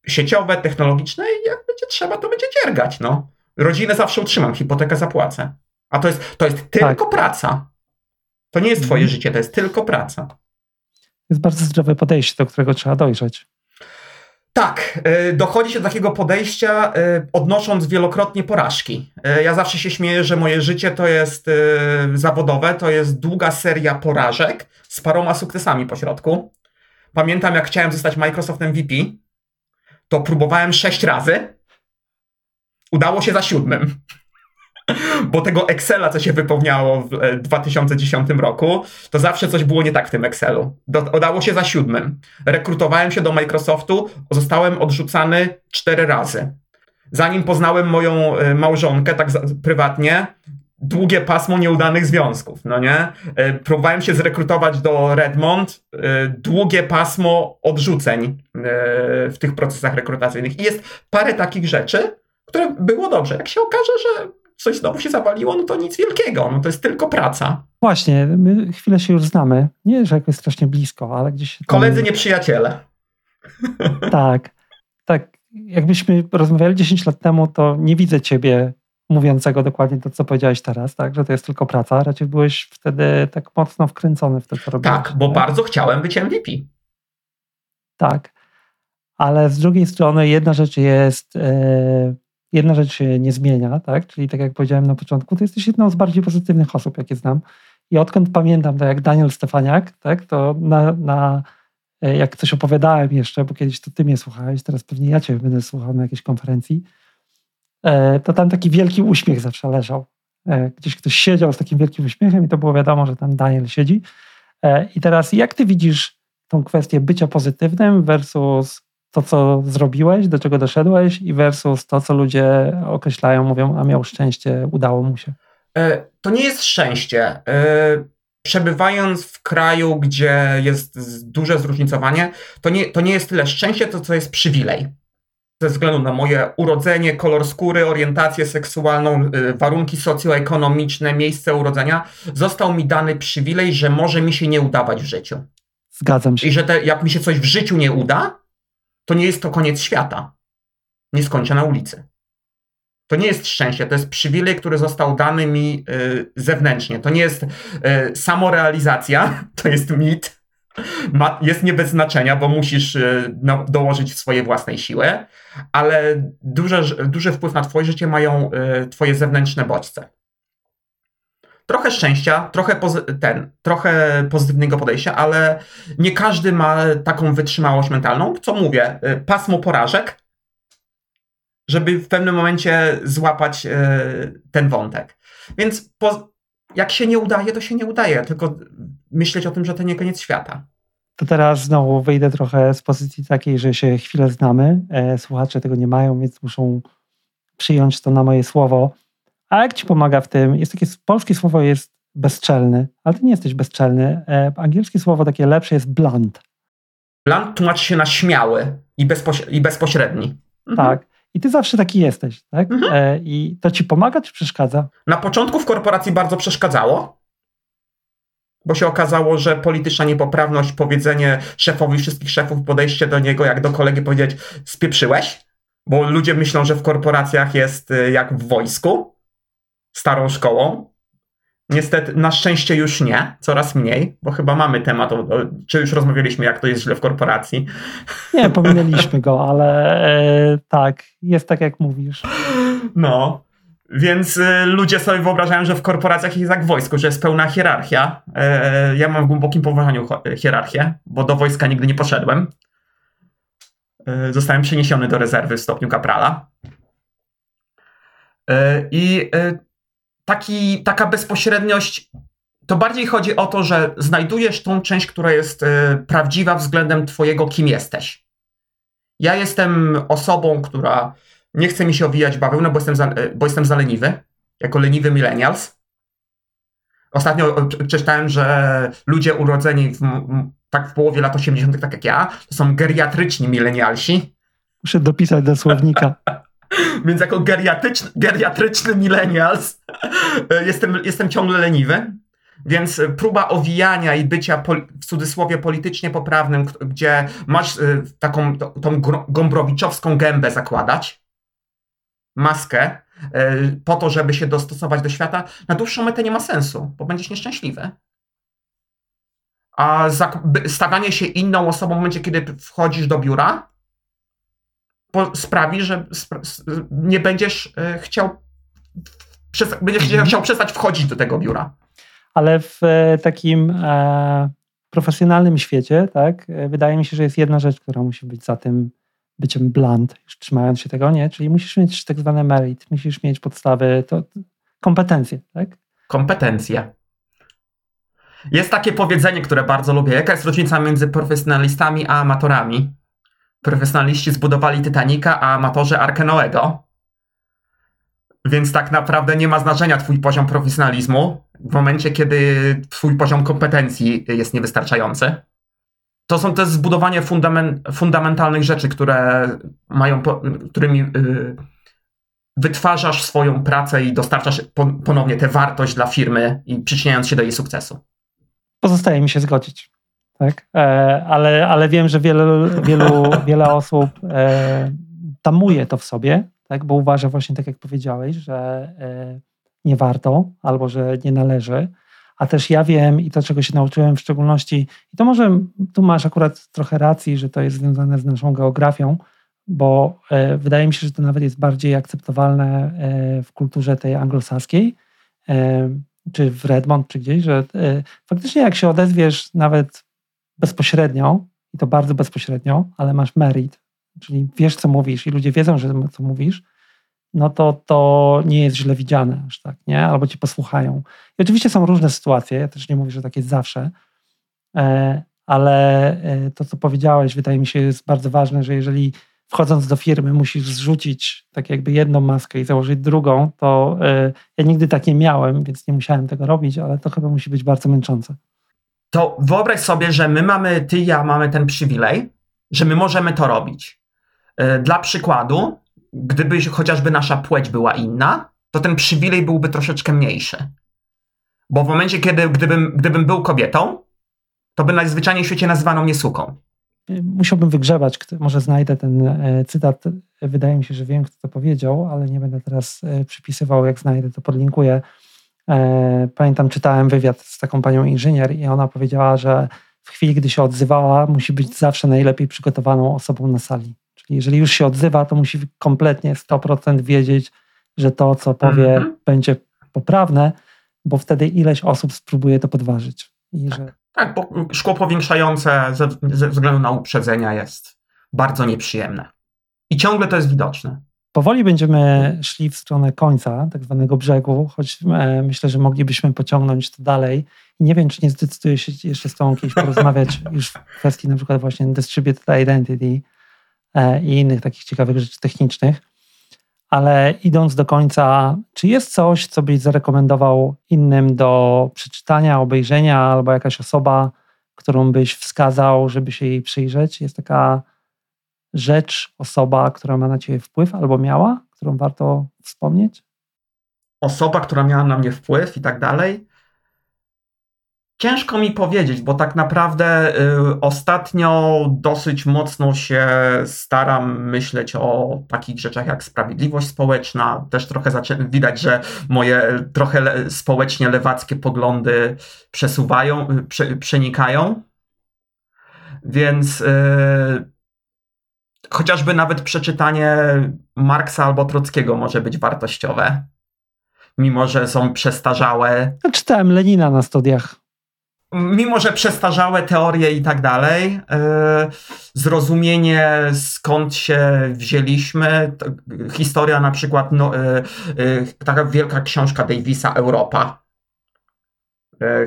sieciowe, technologiczne i jak będzie trzeba, to będzie dziergać, no. Rodzinę zawsze utrzymam, hipotekę zapłacę. A to jest, to jest tylko tak. praca. To nie jest twoje mhm. życie, to jest tylko praca. To jest bardzo zdrowe podejście, do którego trzeba dojrzeć. Tak, e, dochodzi się do takiego podejścia, e, odnosząc wielokrotnie porażki. E, ja zawsze się śmieję, że moje życie to jest zawodowe, to jest długa seria porażek z paroma sukcesami po środku. Pamiętam, jak chciałem zostać Microsoft MVP, to próbowałem sześć razy. Udało się za siódmym. Bo tego Excela, co się wypełniało w 2010 e, roku, to zawsze coś było nie tak w tym Excelu. Udało się za siódmym. Rekrutowałem się do Microsoftu, zostałem odrzucany cztery razy. Zanim poznałem moją e, małżonkę tak prywatnie, długie pasmo nieudanych związków, no nie? E, próbowałem się zrekrutować do Redmond, długie pasmo odrzuceń w tych procesach rekrutacyjnych. I jest parę takich rzeczy, które było dobrze. Jak się okaże, że coś znowu się zawaliło, no to nic wielkiego, no to jest tylko praca. Właśnie, my chwilę się już znamy. Nie, że jakoś strasznie blisko, ale gdzieś... Tam... Koledzy, nie przyjaciele. Tak, tak. Jakbyśmy rozmawiali 10 lat temu, to nie widzę ciebie mówiącego dokładnie to, co powiedziałeś teraz, tak, że to jest tylko praca. Raczej byłeś wtedy tak mocno wkręcony w to, co robiłeś. Tak, bo tak? bardzo chciałem być MVP. Tak, ale z drugiej strony jedna rzecz jest, yy, jedna rzecz się nie zmienia, tak, czyli tak jak powiedziałem na początku, to jesteś jedną z bardziej pozytywnych osób, jakie znam. I odkąd pamiętam, tak jak Daniel Stefaniak, tak, to na, na e, jak coś opowiadałem jeszcze, bo kiedyś to ty mnie słuchałeś, teraz pewnie ja cię będę słuchał na jakiejś konferencji, E, to tam taki wielki uśmiech zawsze leżał. E, gdzieś ktoś siedział z takim wielkim uśmiechem i to było wiadomo, że tam Daniel siedzi. I teraz jak ty widzisz tą kwestię bycia pozytywnym versus to, co zrobiłeś, do czego doszedłeś i versus to, co ludzie określają, mówią, a miał szczęście, udało mu się? To nie jest szczęście. Przebywając w kraju, gdzie jest duże zróżnicowanie, to nie, to nie jest tyle szczęście, to co jest przywilej. Ze względu na moje urodzenie, kolor skóry, orientację seksualną, y, warunki socjoekonomiczne, miejsce urodzenia, został mi dany przywilej, że może mi się nie udawać w życiu. Zgadzam się. I że te, jak mi się coś w życiu nie uda, to nie jest to koniec świata. Nie skończę na ulicy. To nie jest szczęście, to jest przywilej, który został dany mi y, zewnętrznie. To nie jest y, samorealizacja, to jest mit. Ma, jest nie bez znaczenia, bo musisz y, no, dołożyć swojej własnej siły, ale duży, duży wpływ na Twoje życie mają y, Twoje zewnętrzne bodźce. Trochę szczęścia, trochę, pozy- ten, trochę pozytywnego podejścia, ale nie każdy ma taką wytrzymałość mentalną. Co mówię, y, pasmo porażek żeby w pewnym momencie złapać e, ten wątek. Więc po, jak się nie udaje, to się nie udaje, tylko myśleć o tym, że to nie koniec świata. To teraz znowu wyjdę trochę z pozycji takiej, że się chwilę znamy. E, słuchacze tego nie mają, więc muszą przyjąć to na moje słowo. A jak ci pomaga w tym? Jest takie polskie słowo jest bezczelny, ale ty nie jesteś bezczelny. E, angielskie słowo takie lepsze jest blunt. Blunt tłumaczy się na śmiały i, bezpoś- i bezpośredni. Mhm. Tak. I ty zawsze taki jesteś, tak? Mhm. E, I to ci pomaga czy przeszkadza? Na początku w korporacji bardzo przeszkadzało, bo się okazało, że polityczna niepoprawność, powiedzenie szefowi wszystkich szefów, podejście do niego, jak do kolegi powiedzieć, spieprzyłeś, bo ludzie myślą, że w korporacjach jest y, jak w wojsku, starą szkołą, Niestety, na szczęście już nie, coraz mniej, bo chyba mamy temat, o, o, czy już rozmawialiśmy, jak to jest źle w korporacji. Nie, pominęliśmy go, ale e, tak, jest tak jak mówisz. No, więc e, ludzie sobie wyobrażają, że w korporacjach jest jak w wojsku, że jest pełna hierarchia. E, ja mam w głębokim poważaniu hierarchię, bo do wojska nigdy nie poszedłem. E, zostałem przeniesiony do rezerwy w stopniu kaprala. E, I e, taki, taka bezpośredniość, to bardziej chodzi o to, że znajdujesz tą część, która jest y, prawdziwa względem twojego, kim jesteś. Ja jestem osobą, która nie chce mi się owijać bawełnę, bo jestem, za, e, bo jestem zaleniwy, jako leniwy millennials. Ostatnio przeczytałem, że ludzie urodzeni w, tak w połowie lat 80., tak jak ja, to są geriatryczni milenialsi. Muszę dopisać do słownika. Więc jako geriatryczny, geriatryczny millennials e, jestem, jestem ciągle leniwy. Więc próba owijania i bycia w cudzysłowie politycznie poprawnym, gdzie masz e, taką tą gombrowiczowską gębę zakładać, maskę, e, po to, żeby się dostosować do świata, na dłuższą metę nie ma sensu, bo będziesz nieszczęśliwy. A stawianie się inną osobą w momencie, kiedy wchodzisz do biura, sprawi, że nie będziesz e, chciał, będziesz mhm. chciał przestać wchodzić do tego biura. Ale w e, takim e, profesjonalnym świecie, tak, e, wydaje mi się, że jest jedna rzecz, która musi być za tym byciem blunt, już trzymając się tego, nie? Czyli musisz mieć tak zwane merit, musisz mieć podstawy, to kompetencje, tak? Kompetencje. Jest takie powiedzenie, które bardzo lubię. Jaka jest różnica między profesjonalistami a amatorami? Profesjonaliści zbudowali Titanica, a amatorzy Arkę Noego. Więc tak naprawdę nie ma znaczenia twój poziom profesjonalizmu w momencie, kiedy twój poziom kompetencji jest niewystarczający. To są też zbudowanie fundament, fundamentalnych rzeczy, które mają, którymi yy, wytwarzasz swoją pracę i dostarczasz ponownie tę wartość dla firmy i przyczyniając się do jej sukcesu. Pozostaje mi się zgodzić tak? E, ale, ale wiem, że wielu, wielu, wiele osób e, tamuje to w sobie, tak? bo uważa właśnie tak, jak powiedziałeś, że e, nie warto albo że nie należy. A też ja wiem i to, czego się nauczyłem w szczególności, i to może tu masz akurat trochę racji, że to jest związane z naszą geografią, bo wydaje mi się, że to nawet jest bardziej akceptowalne w kulturze tej anglosaskiej, czy w Redmond, czy gdzieś, że faktycznie jak się odezwiesz nawet bezpośrednio, i to bardzo bezpośrednio, ale masz merit, czyli wiesz, co mówisz i ludzie wiedzą, że co mówisz, no to to nie jest źle widziane aż tak, nie? Albo ci posłuchają. I oczywiście są różne sytuacje, ja też nie mówię, że tak jest zawsze, e, ale e, to, co powiedziałeś, wydaje mi się, jest bardzo ważne, że jeżeli wchodząc do firmy musisz zrzucić tak jakby jedną maskę i założyć drugą, to y, ja nigdy tak nie miałem, więc nie musiałem tego robić, ale to chyba musi być bardzo męczące. To wyobraź sobie, że my mamy, ty i ja mamy ten przywilej, że my możemy to robić. Y, dla przykładu, gdyby chociażby nasza płeć była inna, to ten przywilej byłby troszeczkę mniejszy. Bo w momencie, kiedy gdybym, gdybym był kobietą, to by najzwyczajniej w świecie nazywano mnie suką. Musiałbym wygrzebać, może znajdę ten e, cytat. Wydaje mi się, że wiem, kto to powiedział, ale nie będę teraz e, przypisywał. Jak znajdę, to podlinkuję. E, pamiętam, czytałem wywiad z taką panią inżynier i ona powiedziała, że w chwili, gdy się odzywała, musi być zawsze najlepiej przygotowaną osobą na sali. Czyli jeżeli już się odzywa, to musi kompletnie 100% wiedzieć, że to, co powie, -hmm. będzie poprawne, bo wtedy ileś osób spróbuje to podważyć. I że tak, bo szkło powiększające ze, ze względu na uprzedzenia jest bardzo nieprzyjemne. I ciągle to jest widoczne. Powoli będziemy szli w stronę końca, tak zwanego brzegu, choć e, myślę, że moglibyśmy pociągnąć to dalej. I nie wiem, czy nie zdecyduję się jeszcze z Tobą kiedyś porozmawiać już w kwestii na przykład właśnie distributed identity e, i innych takich ciekawych rzeczy technicznych. Ale idąc do końca, czy jest coś, co byś zarekomendował innym do przeczytania, obejrzenia, albo jakaś osoba, którą byś wskazał, żeby się jej przyjrzeć? Jest taka rzecz, osoba, która ma na ciebie wpływ albo miała, którą warto wspomnieć? Osoba, która miała na mnie wpływ i tak dalej. Ciężko mi powiedzieć, bo tak naprawdę y, ostatnio dosyć mocno się staram myśleć o takich rzeczach jak sprawiedliwość społeczna. Też trochę widać, że moje trochę le społecznie lewackie poglądy przesuwają, y, prze przenikają. Więc y, chociażby nawet przeczytanie Marksa albo Trockiego może być wartościowe. Mimo, że są przestarzałe. Ja czytałem Lenina na studiach mimo że przestarzałe teorie i tak dalej, e, zrozumienie skąd się wzięliśmy, historia na przykład, no, e, taka wielka książka Davisa Europa,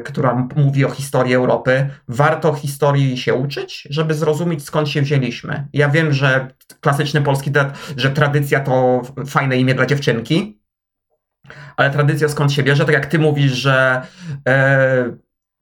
która mówi o historii Europy. Warto historii się uczyć, żeby zrozumieć skąd się wzięliśmy. Ja wiem, że klasyczny polski, że tradycja to fajne imię dla dziewczynki, ale tradycja skąd się bierze, tak jak ty mówisz, że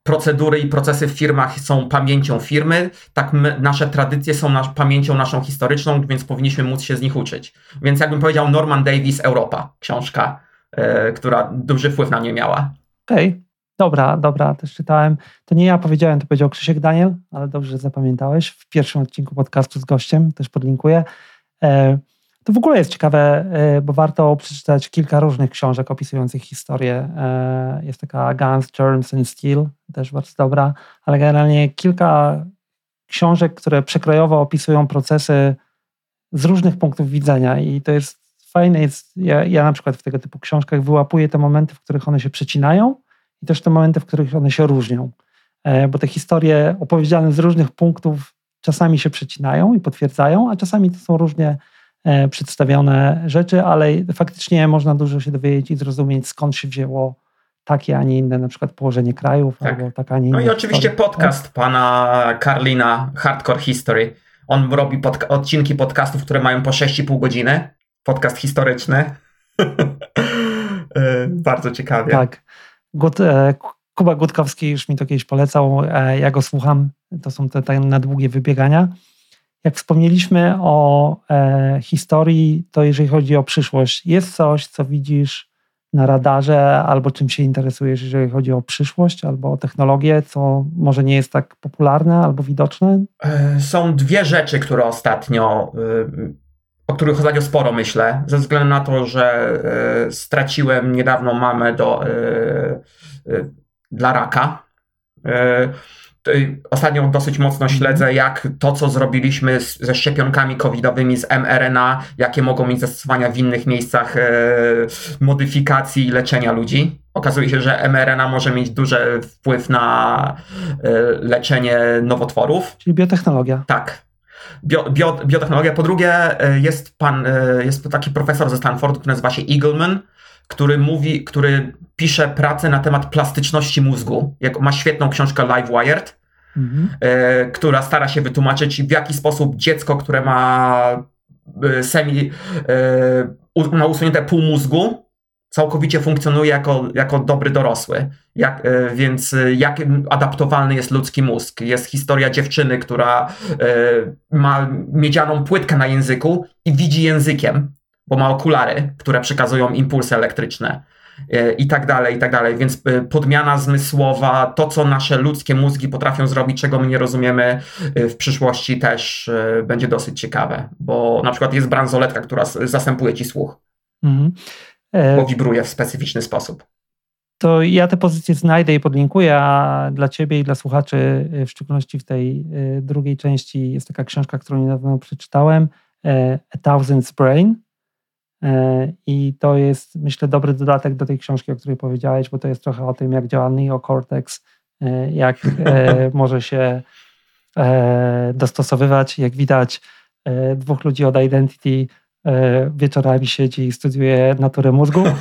procedury i procesy w firmach są pamięcią firmy, tak my, nasze tradycje są nasz, pamięcią naszą historyczną, więc powinniśmy móc się z nich uczyć. Więc jakbym powiedział Norman Davis Europa, książka, yy, która duży wpływ na mnie miała. Okej, okay. Dobra, dobra, też czytałem. To nie ja powiedziałem, to powiedział Krzysiek Daniel, ale dobrze, że zapamiętałeś. W pierwszym odcinku podcastu z gościem, też podlinkuję. Yy, to w ogóle jest ciekawe, e, bo warto przeczytać kilka różnych książek opisujących historię. E, jest taka Guns, Germs and Steel, też bardzo dobra, ale generalnie kilka książek, które przekrojowo opisują procesy z różnych punktów widzenia i to jest fajne. Jest, ja, ja na przykład w tego typu książkach wyłapuję te momenty, w których one się przecinają i też te momenty, w których one się różnią. E, bo te historie opowiedziane z różnych punktów czasami się przecinają i potwierdzają, a czasami to są różnie E, przedstawione rzeczy, ale faktycznie można dużo się dowiedzieć i zrozumieć, skąd się wzięło takie, a nie inne, na przykład położenie krajów, tak. albo taka, a nie. No i oczywiście historia. podcast pana Karlina, Hardcore History. On robi odcinki podcastów, które mają po 6,5 godziny. Podcast historyczny. E, bardzo ciekawie. Tak. Gut, e, Kuba Gutkowski już mi to kiedyś polecał. Ja go słucham. To są te, te na długie wybiegania. Jak wspomnieliśmy o e, historii, to jeżeli chodzi o przyszłość, jest coś, co widzisz na radarze, albo czym się interesujesz, jeżeli chodzi o przyszłość, albo o technologię, co może nie jest tak popularne albo widoczne? E, są dwie rzeczy, które ostatnio, e, o których ostatnio sporo myślę, ze względu na to, że e, straciłem niedawno mamę do, dla raka. Ostatnio dosyć mocno mhm. śledzę, jak to, co zrobiliśmy z, ze szczepionkami covidowymi z mRNA, jakie mogą mieć zastosowania w innych miejscach e, modyfikacji i leczenia ludzi. Okazuje się, że mRNA może mieć duży wpływ na e, leczenie nowotworów. Czyli biotechnologia. Tak. Bio, bio, biotechnologia. Po drugie, e, jest pan, e, jest taki profesor ze Stanfordu, który nazywa się Eagleman który mówi, który pisze pracę na temat plastyczności mózgu. Jak, ma świetną książkę Live Wired, mhm. e, która stara się wytłumaczyć, w jaki sposób dziecko, które ma semi, ma usunięte pół mózgu, całkowicie funkcjonuje jako, jako dobry dorosły. Jak, e, więc e, jak adaptowalny jest ludzki mózg? Jest historia dziewczyny, która e, ma miedzianą płytkę na języku i widzi językiem, bo ma okulary, które przekazują impulsy elektryczne. I tak dalej, i tak dalej. Więc podmiana zmysłowa, to co nasze ludzkie mózgi potrafią zrobić, czego my nie rozumiemy w przyszłości, też będzie dosyć ciekawe, bo na przykład jest bransoletka, która zastępuje ci słuch. Mhm. E, bo wibruje w specyficzny sposób. To ja te pozycje znajdę i podlinkuję, a dla Ciebie i dla słuchaczy, e, w szczególności w tej e, drugiej części, jest taka książka, którą niedawno przeczytałem, A Thousand's Brain. I to jest, myślę, dobry dodatek do tej książki, o której powiedziałeś, bo to jest trochę o tym, jak działa neocortex, jak może się dostosowywać. Jak widać, dwóch ludzi od Identity wieczorami siedzi i studiuje naturę mózgu?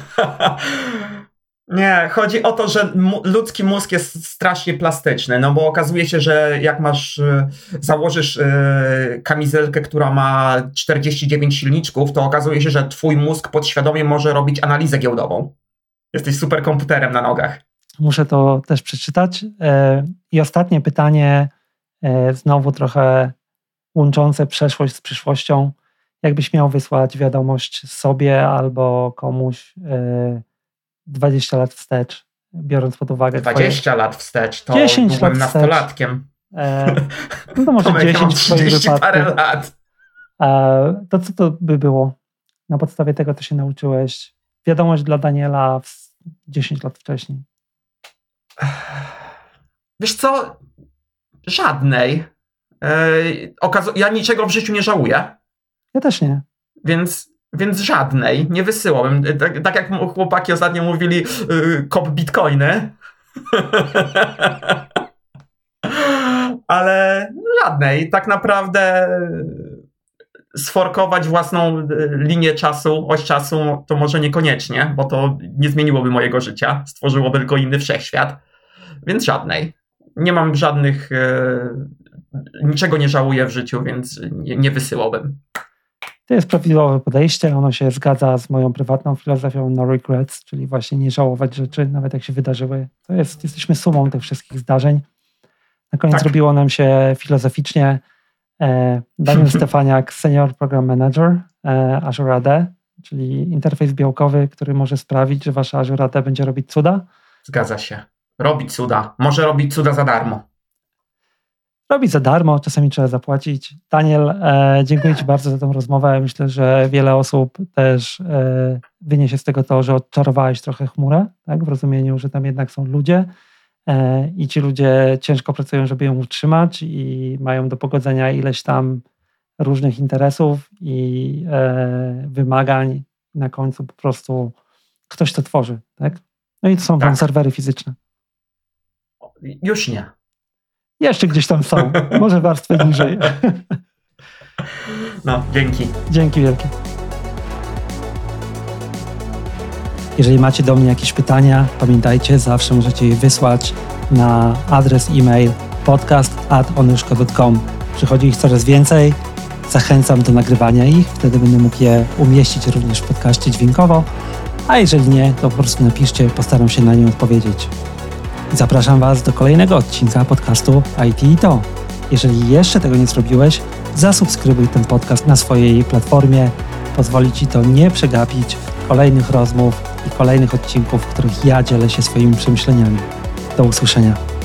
Nie, chodzi o to, że ludzki mózg jest strasznie plastyczny, no bo okazuje się, że jak masz, e, założysz e, kamizelkę, która ma 49 silniczków, to okazuje się, że twój mózg podświadomie może robić analizę giełdową. Jesteś superkomputerem na nogach. Muszę to też przeczytać. I ostatnie pytanie, znowu trochę łączące przeszłość z przyszłością jakbyś miał wysłać wiadomość sobie albo komuś 20 e, lat wstecz, biorąc pod uwagę 20 twoje... lat wstecz, to 10 byłem lat nastolatkiem. E, no to może 10 w twoim wypadku. parę lat. E, to co to by było? Na podstawie tego, co się nauczyłeś. Wiadomość dla Daniela 10 lat wcześniej. Wiesz co? Żadnej. ja niczego w życiu nie żałuję. Ja też nie. Więc, więc żadnej nie wysyłałem. Tak, tak jak chłopaki ostatnio mówili, yy, kop bitcoiny. Ale żadnej. Tak naprawdę sforkować własną y, linię czasu, oś czasu, to może niekoniecznie, bo to nie zmieniłoby mojego życia, stworzyłoby tylko inny wszechświat, więc żadnej. Nie mam żadnych, yy, niczego nie żałuję w życiu, więc nie, nie wysyłałbym. To jest prawidłowe podejście, ono się zgadza z moją prywatną filozofią no regrets, czyli właśnie nie żałować rzeczy, nawet jak się wydarzyły. To jest, jesteśmy sumą tych wszystkich zdarzeń. Na koniec tak. zrobiło nam się filozoficznie. E, Daniel Stefaniak, Senior Program Manager e, Azure AD, czyli interfejs białkowy, który może sprawić, że wasza Azure AD będzie robić cuda. Zgadza się. Robić cuda. Może robić cuda za darmo robić za darmo, czasami trzeba zapłacić. Daniel, e, dziękuję Ci bardzo za tę rozmowę. Myślę, że wiele osób też e, wyniesie z tego to, że odczarowałeś trochę chmurę, tak? w rozumieniu, że tam jednak są ludzie e, i ci ludzie ciężko pracują, żeby ją utrzymać i mają do pogodzenia ileś tam różnych interesów i wymagań. Na końcu po prostu ktoś to tworzy. Tak? No i to są tak. serwery fizyczne. Już nie. Jeszcze gdzieś tam są. Może warstwę niżej. No, dzięki. Dzięki wielkie. Jeżeli macie do mnie jakieś pytania, pamiętajcie, zawsze możecie je wysłać na adres e-mail podcast.onyszko.com. Przychodzi ich coraz więcej. Zachęcam do nagrywania ich, wtedy będę mógł je umieścić również w podcaście dźwiękowo. A jeżeli nie, to po prostu napiszcie, postaram się na nie odpowiedzieć. Zapraszam Was do kolejnego odcinka podcastu IT i to. Jeżeli jeszcze tego nie zrobiłeś, zasubskrybuj ten podcast na swojej platformie. Pozwoli Ci to nie przegapić kolejnych rozmów i kolejnych odcinków, w których ja dzielę się swoimi przemyśleniami. Do usłyszenia.